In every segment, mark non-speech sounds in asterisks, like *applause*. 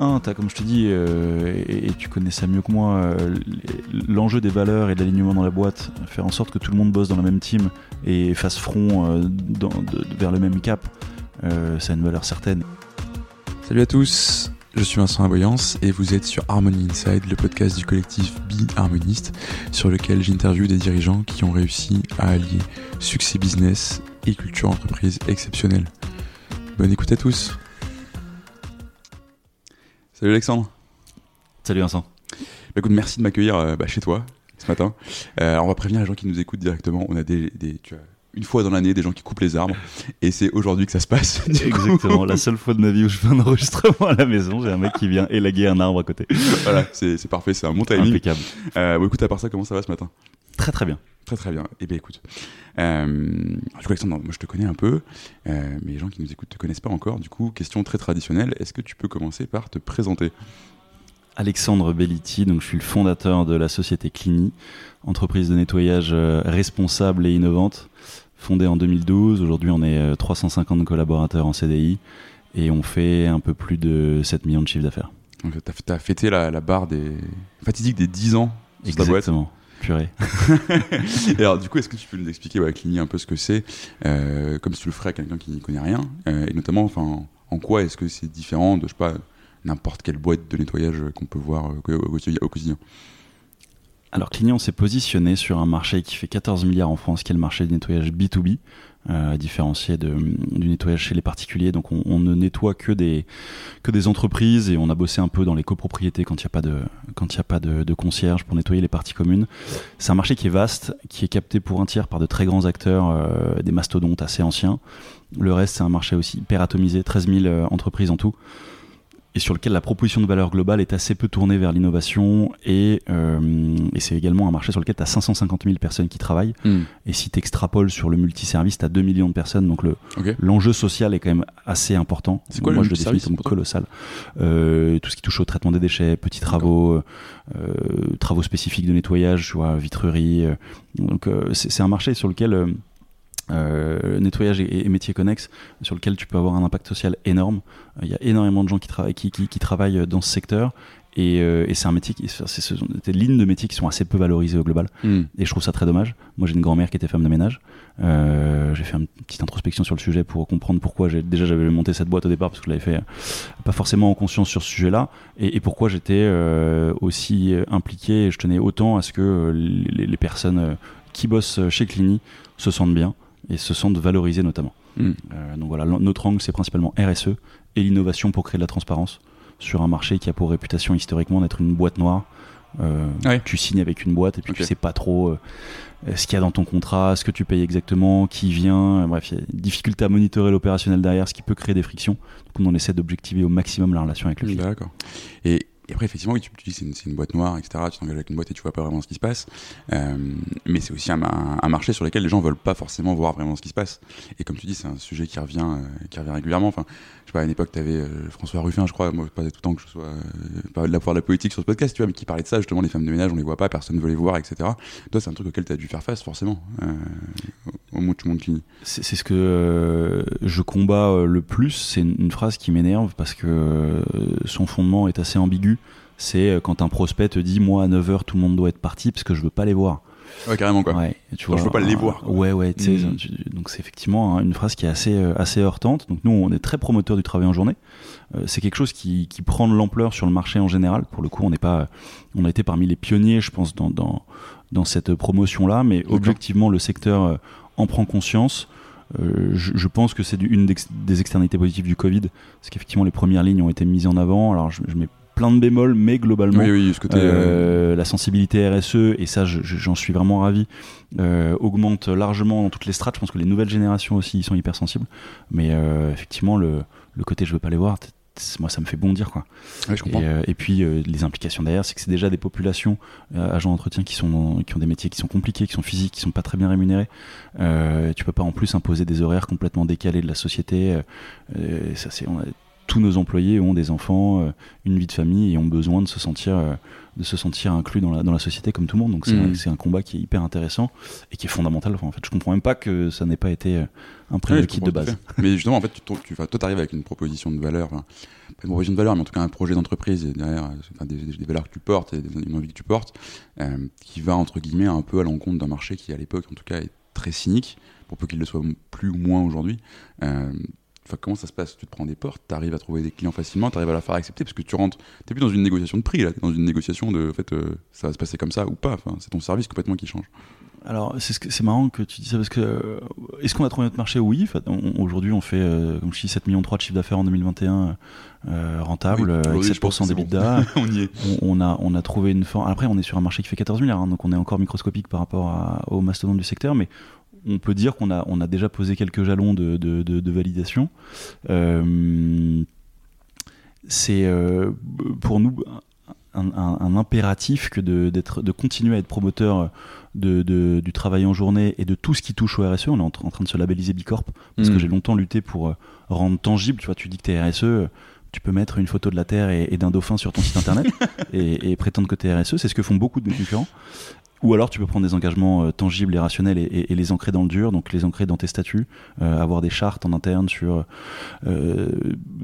un, as, comme je te dis, euh, et, tu connais ça mieux que moi, euh, l'enjeu des valeurs et de l'alignement dans la boîte, faire en sorte que tout le monde bosse dans la même team et fasse front euh, vers le même cap, ça a une valeur certaine. Salut à tous, je suis Vincent Aboyance et vous êtes sur Harmony Inside, le podcast du collectif Be Harmoniste, sur lequel j'interviewe des dirigeants qui ont réussi à allier succès business et culture entreprise exceptionnelle. Bonne écoute à tous. Salut Alexandre. Salut Vincent. Bah, écoute, merci de m'accueillir euh, bah, chez toi ce matin. Euh, on va prévenir les gens qui nous écoutent directement. On a des, tu une fois dans l'année des gens qui coupent les arbres et c'est aujourd'hui que ça se passe. *laughs* Exactement, la seule fois de ma vie où je fais un enregistrement à la maison, j'ai un mec qui vient élaguer un arbre à côté. Voilà, c'est parfait, c'est un bon timing. Impeccable. Euh, bon, écoute, à part ça, comment ça va ce matin? Très très bien. Très très bien. Eh bien écoute, euh, du coup Alexandre, moi je te connais un peu, euh, mais les gens qui nous écoutent te connaissent pas encore. Du coup, question très traditionnelle, est-ce que tu peux commencer par te présenter? Alexandre Belliti, donc je suis le fondateur de la société Clini, entreprise de nettoyage euh, responsable et innovante, fondée en 2012. Aujourd'hui, on est 350 collaborateurs en CDI et on fait un peu plus de 7 millions de chiffres d'affaires. Donc, tu as, fêté la, barre des fatidiques des 10 ans Exactement. Purée. *laughs* et alors, du coup, est-ce que tu peux nous expliquer, ouais, Clini, un peu ce que c'est, euh, comme si tu le ferais à quelqu'un qui n'y connaît rien, euh, et notamment, enfin, en quoi est-ce que c'est différent de, je sais pas, n'importe quelle boîte de nettoyage qu'on peut voir euh, au quotidien alors Clini, on s'est positionné sur un marché qui fait 14 milliards en France, qui est le marché du nettoyage B2B, euh, différencié de, du nettoyage chez les particuliers. Donc on, ne nettoie que des, que des entreprises et on a bossé un peu dans les copropriétés quand il n'y a pas, de, quand y a pas de, de, concierge pour nettoyer les parties communes. C'est un marché qui est vaste, qui est capté pour un tiers par de très grands acteurs, euh, des mastodontes assez anciens. Le reste, c'est un marché aussi hyper atomisé, 13 000 euh, entreprises en tout et sur lequel la proposition de valeur globale est assez peu tournée vers l'innovation et, euh, et c'est également un marché sur lequel tu as 550 000 personnes qui travaillent. Hmm. et si tu extrapoles sur le multiservice tu as 2 millions de personnes donc le l'enjeu social est quand même assez important. C'est quoi moi je le définis comme colossal. Euh, tout ce qui touche au traitement des déchets petits travaux euh, travaux spécifiques de nettoyage tu vois vitrerie euh, donc euh, c'est un marché sur lequel euh, nettoyage et, métiers connexes sur lequel tu peux avoir un impact social énorme. Il y a énormément de gens qui, travaillent qui, qui, travaillent dans ce secteur. Et, euh, et c'est un métier qui, c'est des lignes de métiers qui sont assez peu valorisées au global. Hmm. Et je trouve ça très dommage. Moi, j'ai une grand-mère qui était femme de ménage. Euh, j'ai fait une petite introspection sur le sujet pour comprendre pourquoi déjà j'avais monté cette boîte au départ parce que je l'avais fait pas forcément en conscience sur ce sujet-là et, et pourquoi j'étais aussi impliqué et je tenais autant à ce que les, les personnes qui bossent chez Clini se sentent bien et se sentent valorisés notamment. Hmm. Euh, donc voilà, notre angle c'est principalement RSE et l'innovation pour créer de la transparence sur un marché qui a pour réputation historiquement d'être une boîte noire. Euh, tu signes avec une boîte et puis tu sais pas trop euh, ce qu'il y a dans ton contrat, ce que tu payes exactement, qui vient. bref, il y a une difficulté à monitorer l'opérationnel derrière, ce qui peut créer des frictions. Donc on essaie d'objectiver au maximum la relation avec le client. D'accord. Et et après, effectivement, oui, tu, dis c'est une, une, boîte noire, etc. Tu t'engages avec une boîte et tu vois pas vraiment ce qui se passe. Euh, mais c'est aussi un, un, marché sur lequel les gens veulent pas forcément voir vraiment ce qui se passe. Et comme tu dis, c'est un sujet qui revient, euh, qui revient régulièrement. Enfin, je sais pas, à une époque, tu avais euh, François Ruffin, je crois, moi, pas tout le temps que je sois euh, pas de la de la politique sur ce podcast, tu vois, mais qui parlait de ça, justement, les femmes de ménage, on les voit pas, personne ne veut les voir, etc. Toi, c'est un truc auquel tu as dû faire face, forcément, au moment où tu montes Clini. C'est ce que je combats le plus. C'est une, une, phrase qui m'énerve parce que son fondement est assez ambigu c'est euh, quand un prospect te dit moi à 9h tout le monde doit être parti parce que je veux pas les voir. Ouais, carrément quoi. Ouais, tu vois, je veux pas les voir. Ouais, ouais, tu sais, mm. donc c'est effectivement hein, une phrase qui est assez, euh, assez heurtante. Donc nous, on est très promoteur du travail en journée. Euh, c'est quelque chose qui, qui prend de l'ampleur sur le marché en général. Pour le coup, on n'est pas, on a été parmi les pionniers, je pense, dans, dans, dans cette promotion-là, mais objectivement, le secteur en prend conscience. je, je, pense que c'est une des, externalités positives du Covid, parce qu'effectivement les premières lignes ont été mises en avant. Alors je, je mets plein de bémols, mais globalement, oui, ce côté, euh, euh, la sensibilité RSE, et ça j'en suis vraiment ravi, euh, augmente largement dans toutes les strates. Je pense que les nouvelles générations aussi sont hyper sensibles. Mais effectivement, le, le, côté je veux pas les voir, moi ça me fait bondir quoi. et, puis les implications derrière, c'est que c'est déjà des populations agents d'entretien qui sont qui ont des métiers qui sont compliqués, qui sont physiques, qui sont pas très bien rémunérés. tu peux pas en plus imposer des horaires complètement décalés de la société. ça c'est tous nos employés ont des enfants, une vie de famille et ont besoin de se sentir de se sentir inclus dans la, dans la société comme tout le monde. Donc c'est un, combat qui est hyper intéressant et qui est fondamental. en fait, je comprends même pas que ça n'ait pas été euh, un prérequis de base. mais justement, en fait, tu, tu, toi, t'arrives avec une proposition de valeur, pas une proposition de valeur, mais en tout cas un projet d'entreprise derrière, des, des, valeurs que tu portes et une envie que tu portes, euh, qui va entre guillemets un peu à l'encontre d'un marché qui à l'époque, en tout cas, est très cynique, pour peu qu'il le soit plus ou moins aujourd'hui. Euh, comment ça se passe? Tu te prends des portes, tu arrives à trouver des clients facilement, tu arrives à la faire accepter parce que tu rentres, tu plus dans une négociation de prix là, tu es dans une négociation de en fait euh, ça va se passer comme ça ou pas, enfin, c'est ton service complètement qui change. Alors c'est ce marrant que tu dis ça parce que euh, est-ce qu'on a trouvé notre marché? Oui, aujourd'hui on fait euh, comme je dis 7 millions 3 de chiffre d'affaires en 2021 rentable avec 7% d'EBITDA. *laughs* on y est. On, a on a trouvé une forme. Après on est sur un marché qui fait 14 milliards, hein, donc on est encore microscopique par rapport au mastodonte du secteur, mais on peut dire qu'on a, on a déjà posé quelques jalons de, validation. Euh, c'est euh, pour nous un, impératif que de, de continuer à être promoteur de, du travail en journée et de tout ce qui touche au RSE. On est en, train de se labelliser Bicorp parce que mm. j'ai longtemps lutté pour euh, rendre tangible. Tu vois, tu dis que tu es RSE, tu peux mettre une photo de la Terre et, d'un dauphin sur ton site internet *laughs* et, prétendre que tu es RSE. C'est ce que font beaucoup de concurrents. Ou alors tu peux prendre des engagements euh, tangibles et rationnels et, les ancrer dans le dur, donc les ancrer dans tes statuts, euh, avoir des chartes en interne sur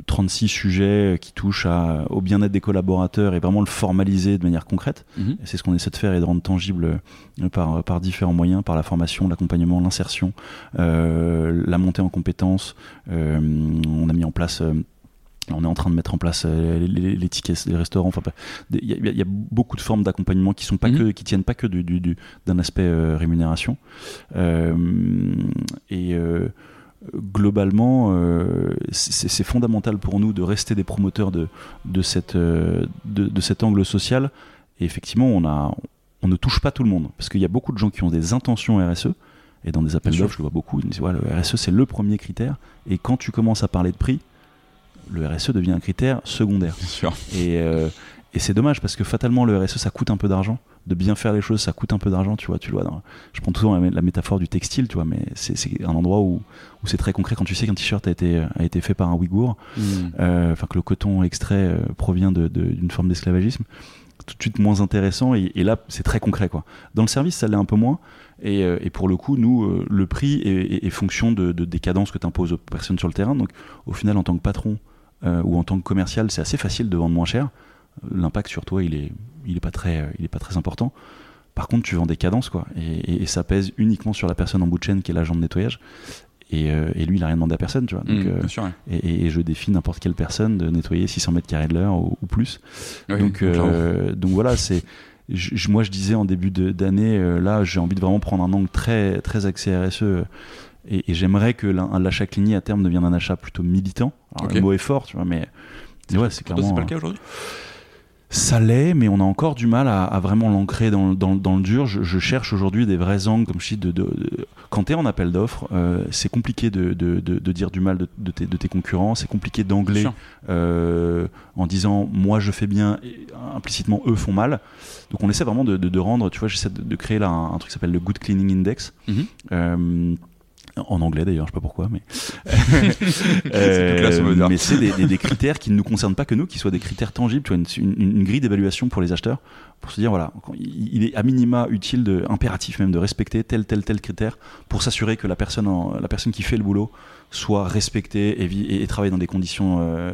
36 euh, sujets qui touchent au bien-être des collaborateurs et vraiment le formaliser de manière concrète. Mhm. C'est ce qu'on essaie de faire et de rendre tangible par, par différents moyens, par la formation, l'accompagnement, l'insertion, la montée en compétences. on a mis en place on est en train de mettre en place euh, les, tickets des restaurants. Enfin, il y, a beaucoup de formes d'accompagnement qui sont pas mhm. que, qui tiennent pas que d'un aspect euh, rémunération. Euh, et globalement, c'est fondamental pour nous de rester des promoteurs de, de, cette, de, cet angle social. Et effectivement, on, a, on ne touche pas tout le monde. Parce qu'il y a beaucoup de gens qui ont des intentions RSE. Et dans des appels d'offres, je le vois beaucoup. Ils disent le RSE, c'est le premier critère. Et quand tu commences à parler de prix, le RSE devient un critère secondaire. Et, euh, et c'est dommage parce que fatalement, le RSE, ça coûte un peu d'argent. De bien faire les choses, ça coûte un peu d'argent, tu vois. Tu vois je prends toujours la, métaphore du textile, tu vois, mais c'est un endroit où, où c'est très concret quand tu sais qu'un t-shirt a été, a été fait par un Ouïghour, hmm. euh, enfin que le coton extrait euh, provient d'une de, forme d'esclavagisme tout de suite moins intéressant et, là c'est très concret quoi. Dans le service ça l'est un peu moins et, et pour le coup nous le prix est, est, fonction de, de, des cadences que tu imposes aux personnes sur le terrain donc au final en tant que patron euh, ou en tant que commercial, c'est assez facile de vendre moins cher. L'impact sur toi, il est, il est pas très, il est pas très important. Par contre, tu vends des cadences, quoi, et, ça pèse uniquement sur la personne en bout de chaîne qui est l'agent de nettoyage. Et, euh, lui, il a rien demandé à personne, tu vois. Donc, mmh, euh, et, je défie n'importe quelle personne de nettoyer 600 mètres carrés de l'heure ou, plus. donc, donc voilà, c'est. moi, je disais en début d'année, là, j'ai envie de vraiment prendre un angle très, très axé RSE et, j'aimerais que l'achat Cligny à terme devienne un achat plutôt militant. Alors, Le mot est fort, tu vois, mais, ouais, c'est clairement. C'est pas le cas aujourd'hui ça l'est, mais on a encore du mal à, vraiment l'ancrer dans, dans, le dur. Je, cherche aujourd'hui des vrais angles, comme je dis, de, de, quand tu es en appel d'offres, euh, c'est compliqué de, de, dire du mal de, tes, tes, concurrents, c'est compliqué d'angler euh, en disant moi je fais bien, et implicitement eux font mal. Donc on essaie vraiment de, rendre, tu vois, j'essaie de, créer là un, truc qui s'appelle le Good Cleaning Index. Euh, en anglais d'ailleurs, je sais pas pourquoi, mais *laughs* euh, mais c'est des, critères qui ne nous concernent pas que nous, qui soient des critères tangibles, tu vois, une, grille d'évaluation pour les acheteurs, pour se dire voilà, il est à minima utile, de, impératif même, de respecter tel tel tel critère pour s'assurer que la personne, la personne qui fait le boulot soit respectée et, et, travaille dans des conditions euh,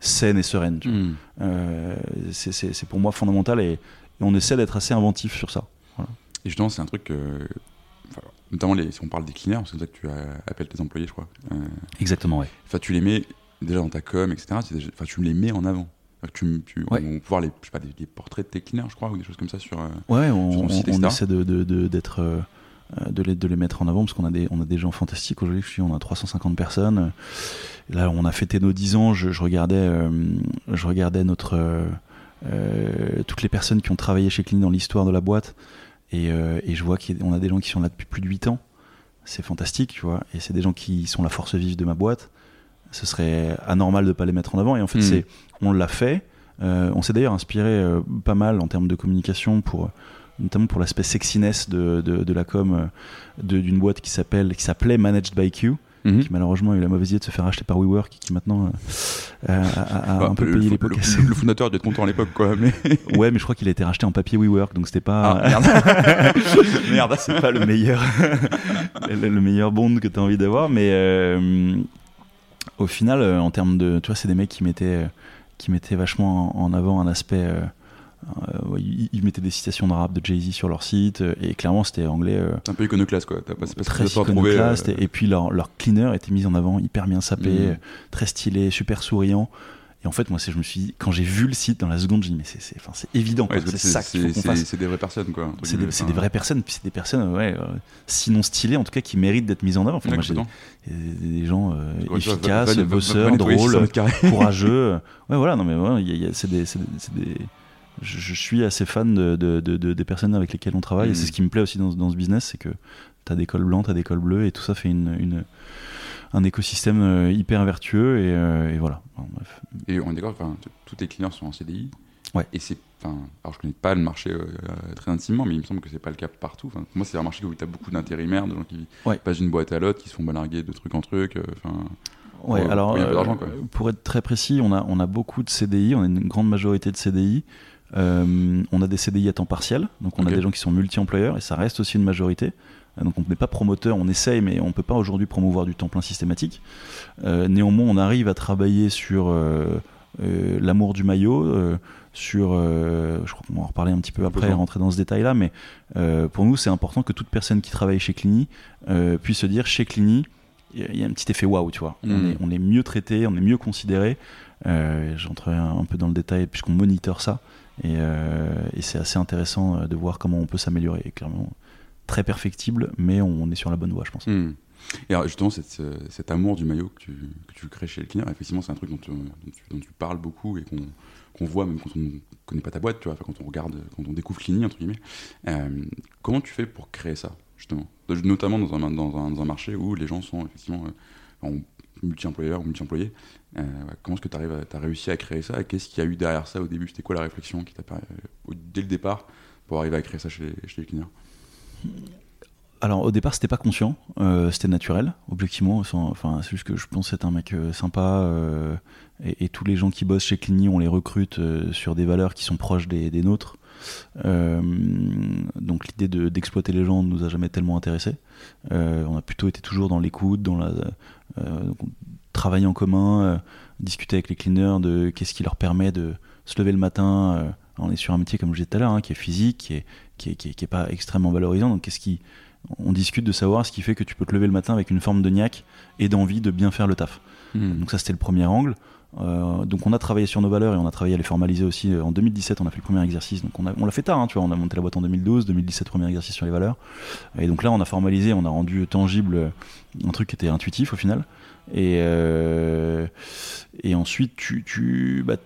saines et sereines. Hmm. Euh, c'est pour moi fondamental et, on essaie d'être assez inventif sur ça. Et justement, c'est un truc que notamment les, si on parle des cleaners, c'est comme ça que tu appelles tes employés, je crois. Euh, Exactement, ouais. Enfin, tu les mets déjà dans ta com, etc. Enfin, tu les mets en avant. Tu, tu On peut voir les, je sais pas, des, portraits de tes cleaners, je crois, ou des choses comme ça sur. Euh, ouais, on, essaie de, d'être. Euh, de les, de les mettre en avant parce qu'on a des, on a des gens fantastiques aujourd'hui. On a 350 personnes. Là, on a fêté nos 10 ans. Je, regardais, je regardais notre, toutes les personnes qui ont travaillé chez Clean dans l'histoire de la boîte. Euh, et, je vois qu'on a des gens qui sont là depuis plus de 8 ans. C'est fantastique, tu vois. Et c'est des gens qui sont la force vive de ma boîte. Ce serait anormal de ne pas les mettre en avant. Et en fait, hmm. c'est, on l'a fait. Euh, on s'est d'ailleurs inspiré euh, pas mal en termes de communication pour notamment pour l'aspect sexiness de, de, la com d'une boîte qui s'appelle qui s'appelait Managed by Q mhm. qui malheureusement a eu la mauvaise idée de se faire acheter par WeWork, qui, qui maintenant euh, a, bah, un peu payé les pots le, le, fondateur devait être content à l'époque, quoi. Mais... *laughs* ouais, mais je crois qu'il a été racheté en papier WeWork, donc c'était pas. Ah, merde. *laughs* merde. C'est pas le meilleur, *laughs* le, le, meilleur bond que tu as envie d'avoir, mais euh, au final, en termes de. Tu vois, c'est des mecs qui mettaient, qui mettaient vachement en avant un aspect euh, ils, mettaient des citations de rap de Jay-Z sur leur site euh, et clairement c'était anglais. Euh, un peu iconoclaste quoi. T'as pas, très iconoclaste et, puis leur, leur, cleaner était mis en avant, hyper bien sapé, mm. très stylé, super souriant. Et en fait, moi, je me suis dit, quand j'ai vu le site dans la seconde, j'ai dit, mais c'est, enfin, c'est évident, c'est ça qu'il faut qu'on fasse. C'est des vraies personnes, quoi. C'est des, des, vraies personnes, puis c'est des personnes, ouais, sinon stylées, en tout cas, qui méritent d'être mises en avant. Enfin, moi, j'ai des, des gens euh, efficaces, bosseurs, drôles, courageux. Ouais, voilà, non, mais ouais, c'est des, des je, suis assez fan de, des personnes avec lesquelles on travaille. Et c'est mm. ce qui me plaît aussi dans, ce business, c'est que tu as des cols blancs, tu as des cols bleus, et tout ça fait une, un écosystème euh, hyper vertueux. Et, euh, voilà. bref. Et on est d'accord, tous tes clients sont en CDI. Ouais. Et c'est, alors je connais pas le marché euh, très intimement, mais il me semble que c'est pas le cas partout. Enfin, moi, c'est un marché où tu as beaucoup d'intérimaires, de gens qui passent d'une boîte à l'autre, qui se font balarguer de truc en truc. Enfin. Ouais, alors pour être très précis, on a, on a beaucoup de CDI, on a une grande majorité de CDI. Euh, on a des CDI à temps partiel, donc on a des gens qui sont multi-employeurs et ça reste aussi une majorité. Euh, donc on n'est pas promoteur, on essaye, mais on ne peut pas aujourd'hui promouvoir du temps plein systématique. Euh, néanmoins, on arrive à travailler sur l'amour du maillot, sur, je crois qu'on va en reparler un petit peu après, rentrer dans ce détail-là, mais pour nous, c'est important que toute personne qui travaille chez Clini puisse se dire, chez Clini, il y a un petit effet waouh, tu vois. On, est, on, est, mieux traité, on est mieux considéré. J'entrerai un, peu dans le détail puisqu'on moniteur ça. Euh, et, c'est assez intéressant euh, de voir comment on peut s'améliorer. Clairement, très perfectible, mais on est sur la bonne voie, je pense. Hmm. Et alors justement, euh, cet amour du maillot que tu, que tu crées chez client, effectivement, c'est un truc dont tu, parles beaucoup et qu'on voit même quand on ne connaît pas ta boîte, tu vois, quand on regarde, quand on découvre Clini, entre guillemets. comment tu fais pour créer ça, justement? Notamment dans un, marché où les gens sont effectivement multi-employeurs ou multi-employés. Euh, comment est-ce que tu as réussi à créer ça Qu'est-ce qu'il y a eu derrière ça au début? C'était quoi la réflexion qui t'a euh, dès le départ pour arriver à créer ça chez, les clients? Alors au départ c'était pas conscient, euh, c'était naturel, objectivement. C'est juste que je pense être un mec sympa et, tous les gens qui bossent chez Clini on les recrute sur des valeurs qui sont proches des, nôtres. Donc l'idée d'exploiter les gens ne nous a jamais tellement intéressé. on a plutôt été toujours dans l'écoute, dans la travailler en commun, euh, discuter avec les cleaners de qu'est-ce qui leur permet de se lever le matin. Euh, on est sur un métier, comme je disais tout à l'heure, hein, qui est physique, qui est, qui est, qui est, pas extrêmement valorisant. Donc, qu'est-ce qui. On discute de savoir ce qui fait que tu peux te lever le matin avec une forme de niaque et d'envie de bien faire le taf. Hmm. Donc, ça, c'était le premier angle. Euh, donc on a travaillé sur nos valeurs et on a travaillé à les formaliser aussi. En 2017, on a fait le premier exercice. Donc on, on l'a fait tard, hein, tu vois. On a monté la boîte en 2012, 2017 premier exercice sur les valeurs. Et donc là, on a formalisé, on a rendu tangible un truc qui était intuitif au final. Et, euh, et ensuite, tu, tu bah,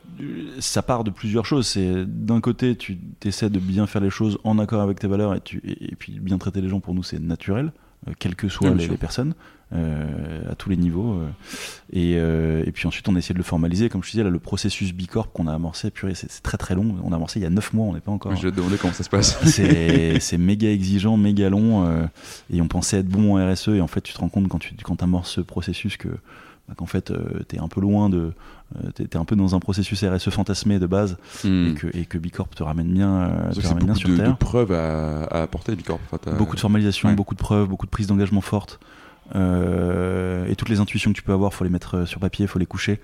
ça part de plusieurs choses. C'est d'un côté, tu essaies de bien faire les choses en accord avec tes valeurs et, tu, et, puis bien traiter les gens. Pour nous, c'est naturel, euh, quelles que soient les, les, personnes. Euh, à tous les niveaux. Euh, et, et, puis ensuite, on a essayé de le formaliser. Comme je disais, là, le processus Bicorp qu'on a amorcé, purée, c'est très très long. On a amorcé il y a 9 mois, on n'est pas encore. Je vais te demander comment ça se passe. c'est méga exigeant, méga long. Euh, et on pensait être bon en RSE. Et en fait, tu te rends compte quand tu quand amorces ce processus que bah, qu'en fait, tu es un peu loin de. tu es, un peu dans un processus RSE fantasmé de base hmm. et, que, et que Bicorp te ramène bien, te ramène bien sur de, Terre. de preuves à, à apporter, Bicorp. beaucoup de formalisation, beaucoup de preuves, beaucoup de prise d'engagement forte. Euh, et toutes les intuitions que tu peux avoir, faut les mettre euh, sur papier, il faut les coucher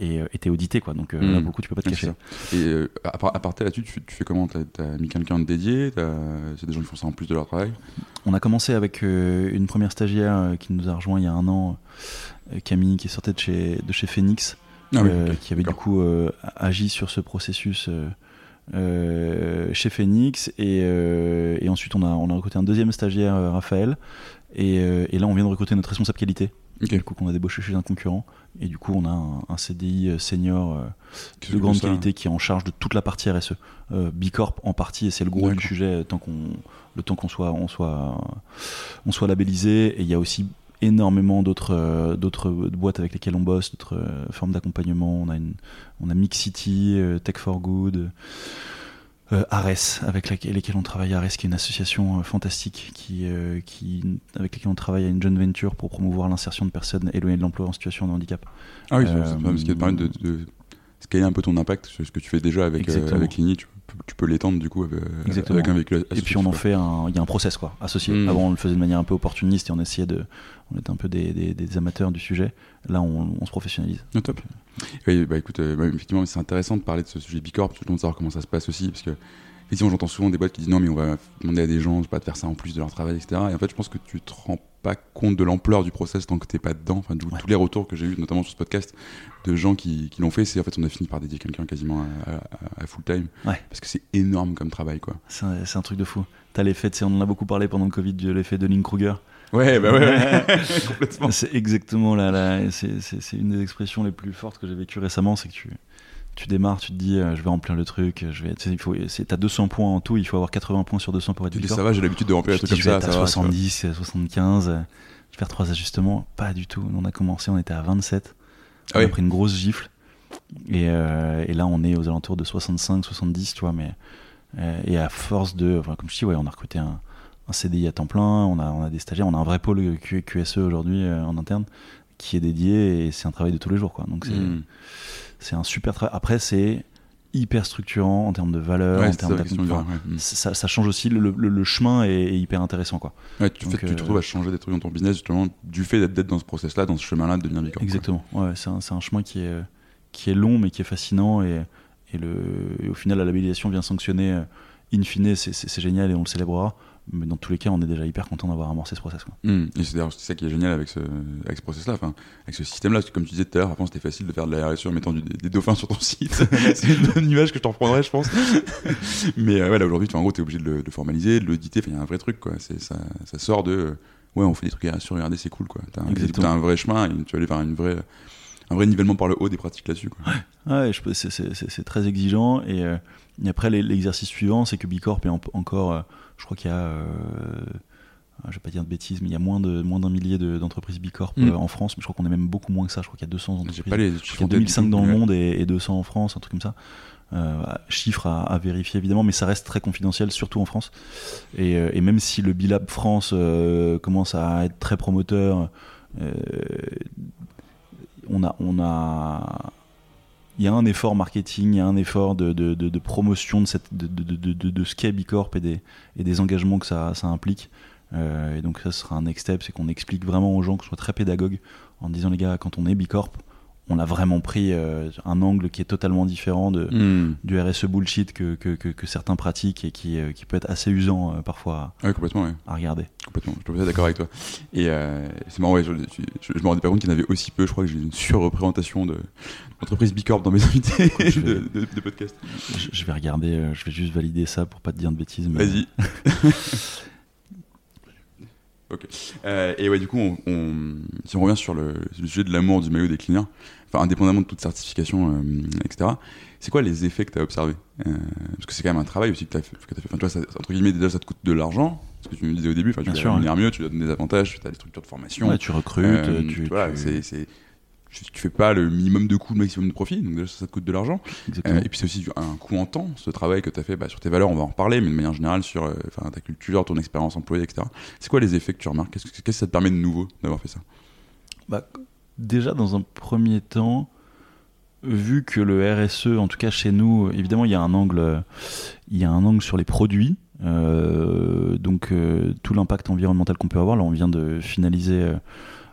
et euh, t'es audité quoi. Donc là beaucoup tu peux pas te cacher. Et à, part, à là-dessus tu, fais comment? T'as as mis quelqu'un de dédié? C'est des gens qui font ça en plus de leur travail? On a commencé avec une première stagiaire qui nous a rejoint il y a un an Camille qui sortait de chez, de chez Phoenix ah qui avait du coup agi sur ce processus chez Phoenix. Et, et, ensuite on a, on a recruté un deuxième stagiaire Raphaël. Euh, et, là, on vient de recruter notre responsable qualité. Du coup, qu'on a débauché chez un concurrent. Et du coup, on a un, CDI euh, senior euh, de grande qualité qui est en charge de toute la partie RSE. Bicorp en partie, et c'est le gros du sujet, tant qu'on, le temps qu'on soit, on soit, on soit labellisé. Et il y a aussi énormément d'autres d'autres boîtes avec lesquelles on bosse, d'autres formes d'accompagnement. On a une, on a Mix City, Tech for Good. Euh, Ares, avec laquelle, lesquels on travaille. Ares, qui est une association euh, fantastique, qui, euh, qui, avec laquelle on travaille à une jeune venture pour promouvoir l'insertion de personnes éloignées de l'emploi en situation de handicap. Ah oui, c'est ce qui te permet de, de scaler un peu ton impact ce que tu fais déjà avec, avec Ligny. Tu, peux- l'étendre du coup avec, avec un véhicule Et puis on en fait un, il y a un process quoi, associé. Mm. Avant on le faisait de manière un peu opportuniste et on essayait de, on était un peu des, des- des amateurs du sujet. Là on, on se professionnalise. Ah, top. Oui, bah écoute, euh, bah, effectivement, c'est intéressant de parler de ce sujet Bicorp, tout le monde savoir comment ça se passe aussi, parce que effectivement, j'entends souvent des boîtes qui disent non, mais on va demander à des gens de pas de faire ça en plus de leur travail, etc. Et en fait, je pense que tu te rends pas compte de l'ampleur du process tant que t'es pas dedans. Enfin, Ouais. tous les retours que j'ai eu, notamment sur ce podcast, de gens qui, qui l'ont fait, c'est en fait, on a fini par dédier quelqu'un quasiment à, à- à full time, Ouais. parce que c'est énorme comme travail, quoi. C'est un, truc de fou. T'as l'effet, on en a beaucoup parlé pendant le Covid, de l'effet de Lynn Kruger. Ouais, bah ouais, ouais. *laughs* complètement. C'est exactement là, là c'est, une des expressions les plus fortes que j'ai vécues récemment, c'est que tu, tu démarres, tu te dis, euh, je vais remplir le truc, je vais, il faut, t'as 200 points en tout, il faut avoir 80 points sur 200 pour être Tu dis, Bicorp. ça va, j'ai l'habitude de remplir trucs te comme dis, ça, ça à va. tu vois. 70, 75, euh, je vais faire trois ajustements. Pas du tout. On a commencé, on était à 27. Ah on a oui. pris une grosse gifle. Et, euh, et là, on est aux alentours de 65, 70, tu vois. Mais, euh, et à force de. enfin, comme je dis, ouais, on a recruté un, un CDI à temps plein, on a, on a des stagiaires, on a un vrai pôle Q- QSE aujourd'hui euh, en interne qui est dédié et c'est un travail de tous les jours, quoi. Donc c'est Mm. c'est un super travail. Après, c'est hyper structurant en termes de valeur, Ouais, en ça termes la question d'acc- du enfin, ouais. Mm. ça, ça change aussi, le, le- le chemin est, est hyper intéressant, quoi. Ouais, tu, Donc, tu te euh, à changer des trucs dans ton business justement du fait d'être dans ce process-là, dans ce chemin-là, de devenir bicorp. Exactement. C'est un, un chemin qui est, qui est long mais qui est fascinant et, et, le, et au final la labellisation vient sanctionner euh, in fine, c'est génial et on le célébrera. Mais dans tous les cas, on est déjà hyper content d'avoir amorcé ce process. Quoi. Mm. Et c'est ça qui est génial avec ce, avec ce process-là, avec ce système-là, comme tu disais tout à l'heure, avant c'était facile de faire de la RSE en mettant du- des, des dauphins sur ton site. *laughs* c'est une bonne image que je t'en reprendrai, je pense. *laughs* Mais euh, ouais, là aujourd'hui, tu en gros, t'es obligé de le de formaliser, de l'auditer, il y a un vrai truc, quoi. C'est, ça, ça sort de, euh, ouais, on fait des trucs RSE, regardez, c'est cool, quoi. T'as un, Exactement. t'as un vrai chemin, et tu vas aller vers une vraie, un vrai nivellement par le haut des pratiques là-dessus. Ouais, je peux- c'est- très exigeant. Et, euh, et après, l'exercice suivant, c'est que Bicorp est en- encore, euh, je crois qu'il y a, euh, je vais pas dire de bêtises, mais il y a moins de moins d'un millier de- d'entreprises Bicorp Mm. euh, en France. Mais je crois qu'on est même beaucoup moins que ça. Je crois qu'il y a 200 J'ai entreprises. pas les Je chiffres crois en qu'il y a tête du 2005 tout, dans le monde et, et 200 en France, un truc comme ça. Euh, chiffre à, à vérifier évidemment, mais ça reste très confidentiel, surtout en France. Et, et même si le Bilab France euh, commence à être très promoteur, on a, on a, il y a un effort marketing, il y a un effort de, promotion de, cette, de, ce qu'est Bicorp et des, engagements que ça, implique. Euh, et donc ça sera un next step, c'est qu'on explique vraiment aux gens, ce soit très pédagogue, en disant les gars, quand on est Bicorp, on a vraiment pris euh, un angle qui est totalement différent de, Mm. du RSE bullshit que, que, que, que certains pratiquent et qui, euh, qui peut être assez usant euh, parfois Ouais, complètement, ouais. à, à regarder. Complètement, je suis d'accord avec toi. Et c'est marrant, ouais, je, me rendais pas compte qu'il y en avait aussi peu. Je crois que j'ai une surreprésentation de d'entreprises Bicorp dans mes *laughs* invités vais- de, de, de podcast. Je, je vais regarder, je vais juste valider ça pour pas te dire de bêtises. mais- Vas-y. *laughs* ok. Euh, et ouais, du coup, on, on- si on revient sur le, le sujet de l'amour du maillot des cleaners, enfin, indépendamment de toute certification, euh, etc., c'est quoi les effets que tu as observés Euh, Parce que c'est quand même un travail aussi que tu as fait. Enfin, tu vois, ça- entre guillemets, déjà, ça te coûte de l'argent, ce que tu me disais au début. Enfin, tu Bien les sûr, rémunères mieux, tu donnes des avantages, tu as des structures de formation. Ouais, tu recrutes, tu, voilà, tu- c'est- tu, fais pas le minimum de coûts, le maximum de profit, donc déjà ça, ça te coûte de l'argent. Euh, et puis c'est aussi un coût en temps, ce travail que tu as fait bah, sur tes valeurs, on va en reparler, mais de manière générale sur euh, ta culture, ton expérience employée, etc. C'est quoi les effets que tu remarques? Qu'est-ce, que- ça te permet de nouveau d'avoir fait ça? Bah, déjà, dans un premier temps, vu que le RSE, en tout cas chez nous, évidemment, il y a un angle, il y a un angle sur les produits. euh, donc euh, tout l'impact environnemental qu'on peut avoir. Là, on vient de finaliser,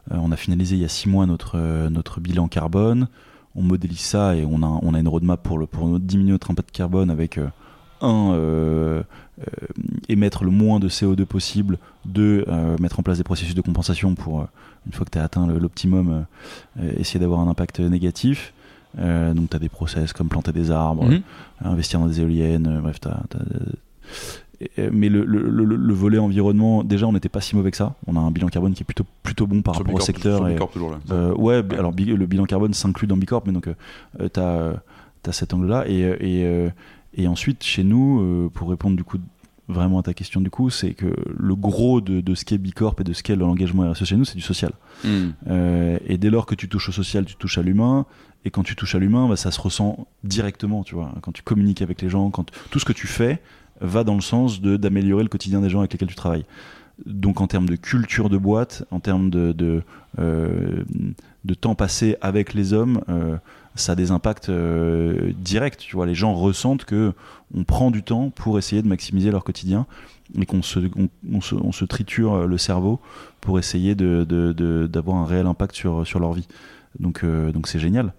on a finalisé il y a six mois notre euh, notre bilan carbone. On modélise ça et on a on a une roadmap pour le pour diminuer notre impact carbone avec euh, un euh, euh, émettre le moins de CO2 possible, deux euh, mettre en place des processus de compensation pour euh, une fois que tu as atteint l'optimum, euh, essayer d'avoir un impact négatif. Euh, donc tu as des process comme planter des arbres, Mhm. euh, investir dans des éoliennes, euh, bref, euh, et- mais le, le- le- le volet environnement, déjà on n'était pas si mauvais que ça. On a un bilan carbone qui est plutôt, plutôt bon par Sur rapport au secteur. et- Bicorp, toujours là. euh, ouais, alors le bilan carbone s'inclut dans Bicorp, mais donc euh, tu as, cet angle-là. Et, euh, et, euh, et ensuite, chez nous, euh, pour répondre du coup vraiment à ta question du coup, c'est que le gros de, de ce qu'est Bicorp et de ce qu'est l'engagement RSE chez nous, c'est du social. Hmm. Euh, et dès lors que tu touches au social, tu touches à l'humain. Et quand tu touches à l'humain, bah, ça se ressent directement, tu vois. Quand tu communiques avec les gens, quand tout ce que tu fais va dans le sens d'améliorer le quotidien des gens avec lesquels tu travailles. Donc en termes de culture de boîte, en termes de, de, euh, temps passé avec les hommes, euh, ça a des impacts euh, directs. Tu vois, les gens ressentent que on prend du temps pour essayer de maximiser leur quotidien et qu'on se, on, se, on se triture le cerveau pour essayer de, de- d'avoir un réel impact sur, sur leur vie. Donc donc c'est génial.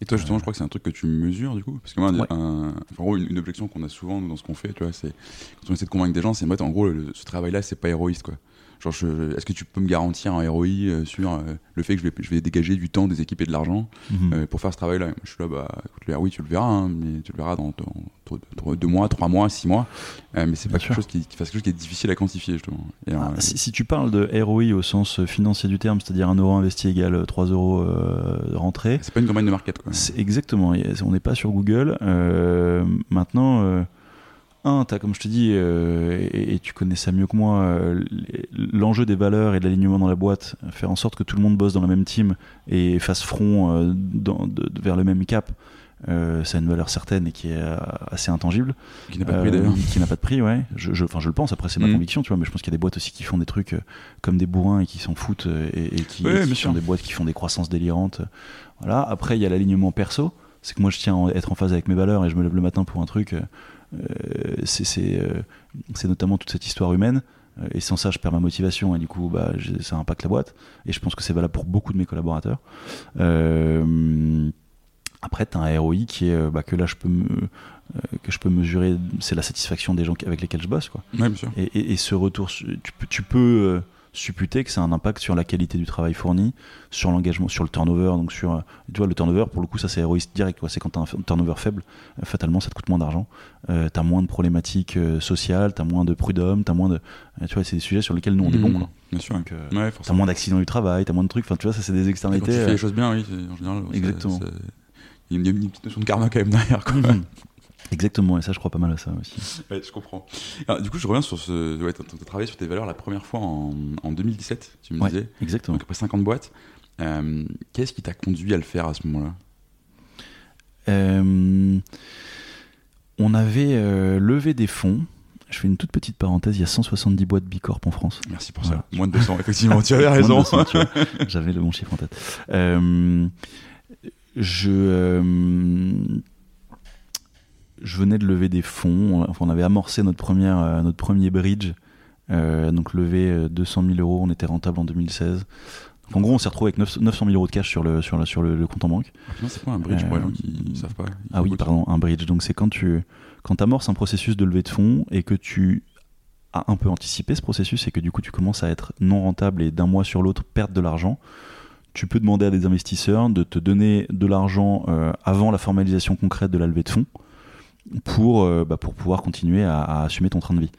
Et toi, justement, je crois que c'est un truc que tu mesures, du coup Parce que moi, Ouais. un- en gros, une, une objection qu'on a souvent nous, dans ce qu'on fait, tu vois, c'est quand on essaie de convaincre des gens, c'est en fait, en gros, le- ce travail-là, c'est pas héroïste, quoi. Genre, je- est-ce que tu peux me garantir un ROI euh, sur euh, le fait que je vais, je vais dégager du temps des équipes et de l'argent Mhm. euh, pour faire ce travail-là? Je suis là, bah, écoute, le ROI, tu le verras, hein, mais tu le verras dans, dans- dans- dans deux mois, trois mois, six mois. Mais c'est pas sûr. quelque chose qui, qui- enfin, c'est quelque chose qui est difficile à quantifier, justement. Et, Ah, si, si tu parles de ROI au sens financier du terme, c'est-à-dire 1 euro investi égale 3 euros euh, rentrés, c'est pas une campagne de market, quoi. Exactement. On n'est pas sur Google. Euh, maintenant, euh, un, t'as comme je te dis, euh, et, et tu connais ça mieux que moi, euh, l'enjeu des valeurs et de l'alignement dans la boîte, faire en sorte que tout le monde bosse dans la même team et fasse front euh, dans- de- de- vers le même cap. Ça a une valeur certaine et qui est assez intangible. Qui n'a pas de prix, d'ailleurs. Qui n'a pas de prix, ouais. Je, je, enfin, je le pense, après c'est ma Mhm. conviction, tu vois, mais je pense qu'il y a des boîtes aussi qui font des trucs comme des bourrins et qui s'en foutent et, et qui, et qui sont des boîtes qui font des croissances délirantes. Voilà. Après, il y a l'alignement perso. C'est que moi, je tiens à être en phase avec mes valeurs et je me lève le matin pour un truc. Euh, euh, c'est notamment toute cette histoire humaine. Euh, Et sans ça, je perds ma motivation et du coup, bah, ça impacte la boîte. Et je pense que c'est valable pour beaucoup de mes collaborateurs. Euh, après, tu as un ROI qui est bah, que là, je peux, me, euh, que je peux mesurer. C'est la satisfaction des gens avec lesquels je bosse. Quoi. Ouais, bien sûr. Et, et- et ce retour, tu peux, tu peux euh, supputer que ça a un impact sur la qualité du travail fourni, sur l'engagement, sur le turnover. Donc sur, euh, tu vois, le turnover, pour le coup, ça c'est héroïste direct. C'est quand tu as un turnover faible, euh, fatalement, ça te coûte moins d'argent. Euh, tu as moins de problématiques euh, sociales, tu as moins de prud'hommes, tu as moins de. tu vois, c'est des sujets sur lesquels nous on est Mhm. bon. Quoi. Bien sûr. Donc, euh, Ouais, forcément. moins d'accidents du travail, t'as moins de trucs. Enfin, tu vois, ça c'est des Quand externalités. tu fais les choses bien, oui, en général. Exactement. Il y a une, petite notion de karma quand même derrière. Quoi. Mhm. Exactement, et ça je crois pas mal à ça aussi. Ouais, je comprends. Alors, du coup, je reviens sur ce. Ouais, t'as t'as travaillé sur tes valeurs la première fois en, en 2017, tu me Ouais. disais. Exactement. Donc après 50 boîtes. Euh, Qu'est-ce qui t'a conduit à le faire à ce moment-là? Euh, on avait euh, levé des fonds. Je fais une toute petite parenthèse, il y a 170 boîtes Bicorp en France. Merci pour Voilà. ça. Moins de 200, *laughs* effectivement, tu avais raison. 200, tu vois. J'avais le bon chiffre en tête. Je, je venais de lever des fonds. Enfin, on avait amorcé notre, première, euh, notre premier bridge. Euh, donc levé euh, 200 000 euros, on était rentable en 2016. Donc, en gros, on s'est retrouvé avec 900 900 000 euros de cash sur le, sur le, sur le, le compte en banque. Sinon, c'est quoi un bridge pour les Euh, gens qui ne savent pas Ah oui, pardon, un bridge. Donc c'est quand tu quand amorces un processus de levée de fonds et que tu as un peu anticipé ce processus et que du coup tu commences à être non rentable et d'un mois sur l'autre perdre de l'argent, tu peux demander à des investisseurs de te donner de l'argent euh, avant la formalisation concrète de la levée de fonds pour, euh, bah, pour pouvoir continuer à, à assumer ton train de vie.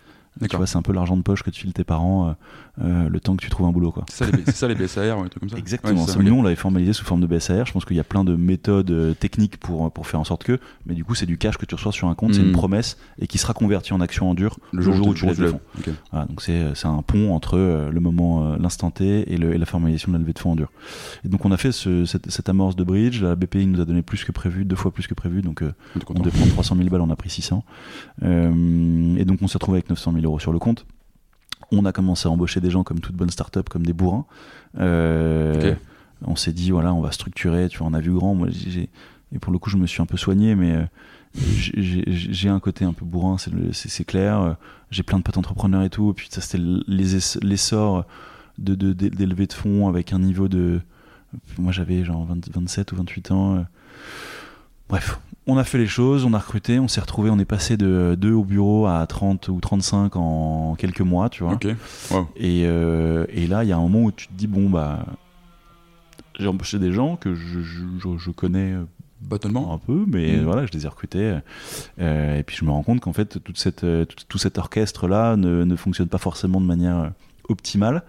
Tu vois, c'est un peu l'argent de poche que te filent tes parents euh, euh, le temps que tu trouves un boulot. Quoi. C'est ça, les- c'est ça les *laughs* BSAR ou des trucs comme ça Exactement. Ouais, ça. Nous, on l'avait formalisé sous forme de BSAR. Je pense qu'il y a plein de méthodes euh, techniques pour, pour faire en sorte que, mais du coup, c'est du cash que tu reçois sur un compte, c'est une promesse et qui sera converti en action en dur le jour, où tu lèves le fonds. Voilà, donc c'est c'est un pont entre euh, le moment, euh, l'instant T et, le- et la formalisation de la levée de fonds en dur. Et donc on a fait ce- cette, cette amorce de bridge. La BPI nous a donné plus que prévu, deux fois plus que prévu. Donc euh, On devait prendre 300 000 balles, on a pris 600. Euh, et donc on s'est retrouvé avec 900 000 euros sur le compte. On a commencé à embaucher des gens comme toute bonne start-up, comme des bourrins. Euh. On s'est dit, voilà, on va structurer. Tu vois, on a vu grand. Moi, j'ai- et pour le coup, je me suis un peu soigné, mais euh, j'ai- un côté un peu bourrin, c'est le- c'est c'est clair. Euh, J'ai plein de potes entrepreneurs et tout. Et puis ça, c'était les ess- l'essor de, de, de- de fonds avec un niveau de. Moi, j'avais genre 20 27 ou 28 ans. Euh. Bref, on a fait les choses, on a recruté, on s'est retrouvé, on est passé de 2 au bureau à 30 ou 35 en quelques mois, tu vois. Ok. Wow. Et, euh, et là, il y a un moment où tu te dis, bon, bah, j'ai embauché des gens que je, je, je- je connais Bâtonnement un peu, mais Mm. voilà, je les ai recrutés. Euh, et puis je me rends compte qu'en fait, toute cette, euh, tout, tout cet orchestre-là ne, ne fonctionne pas forcément de manière euh, optimale.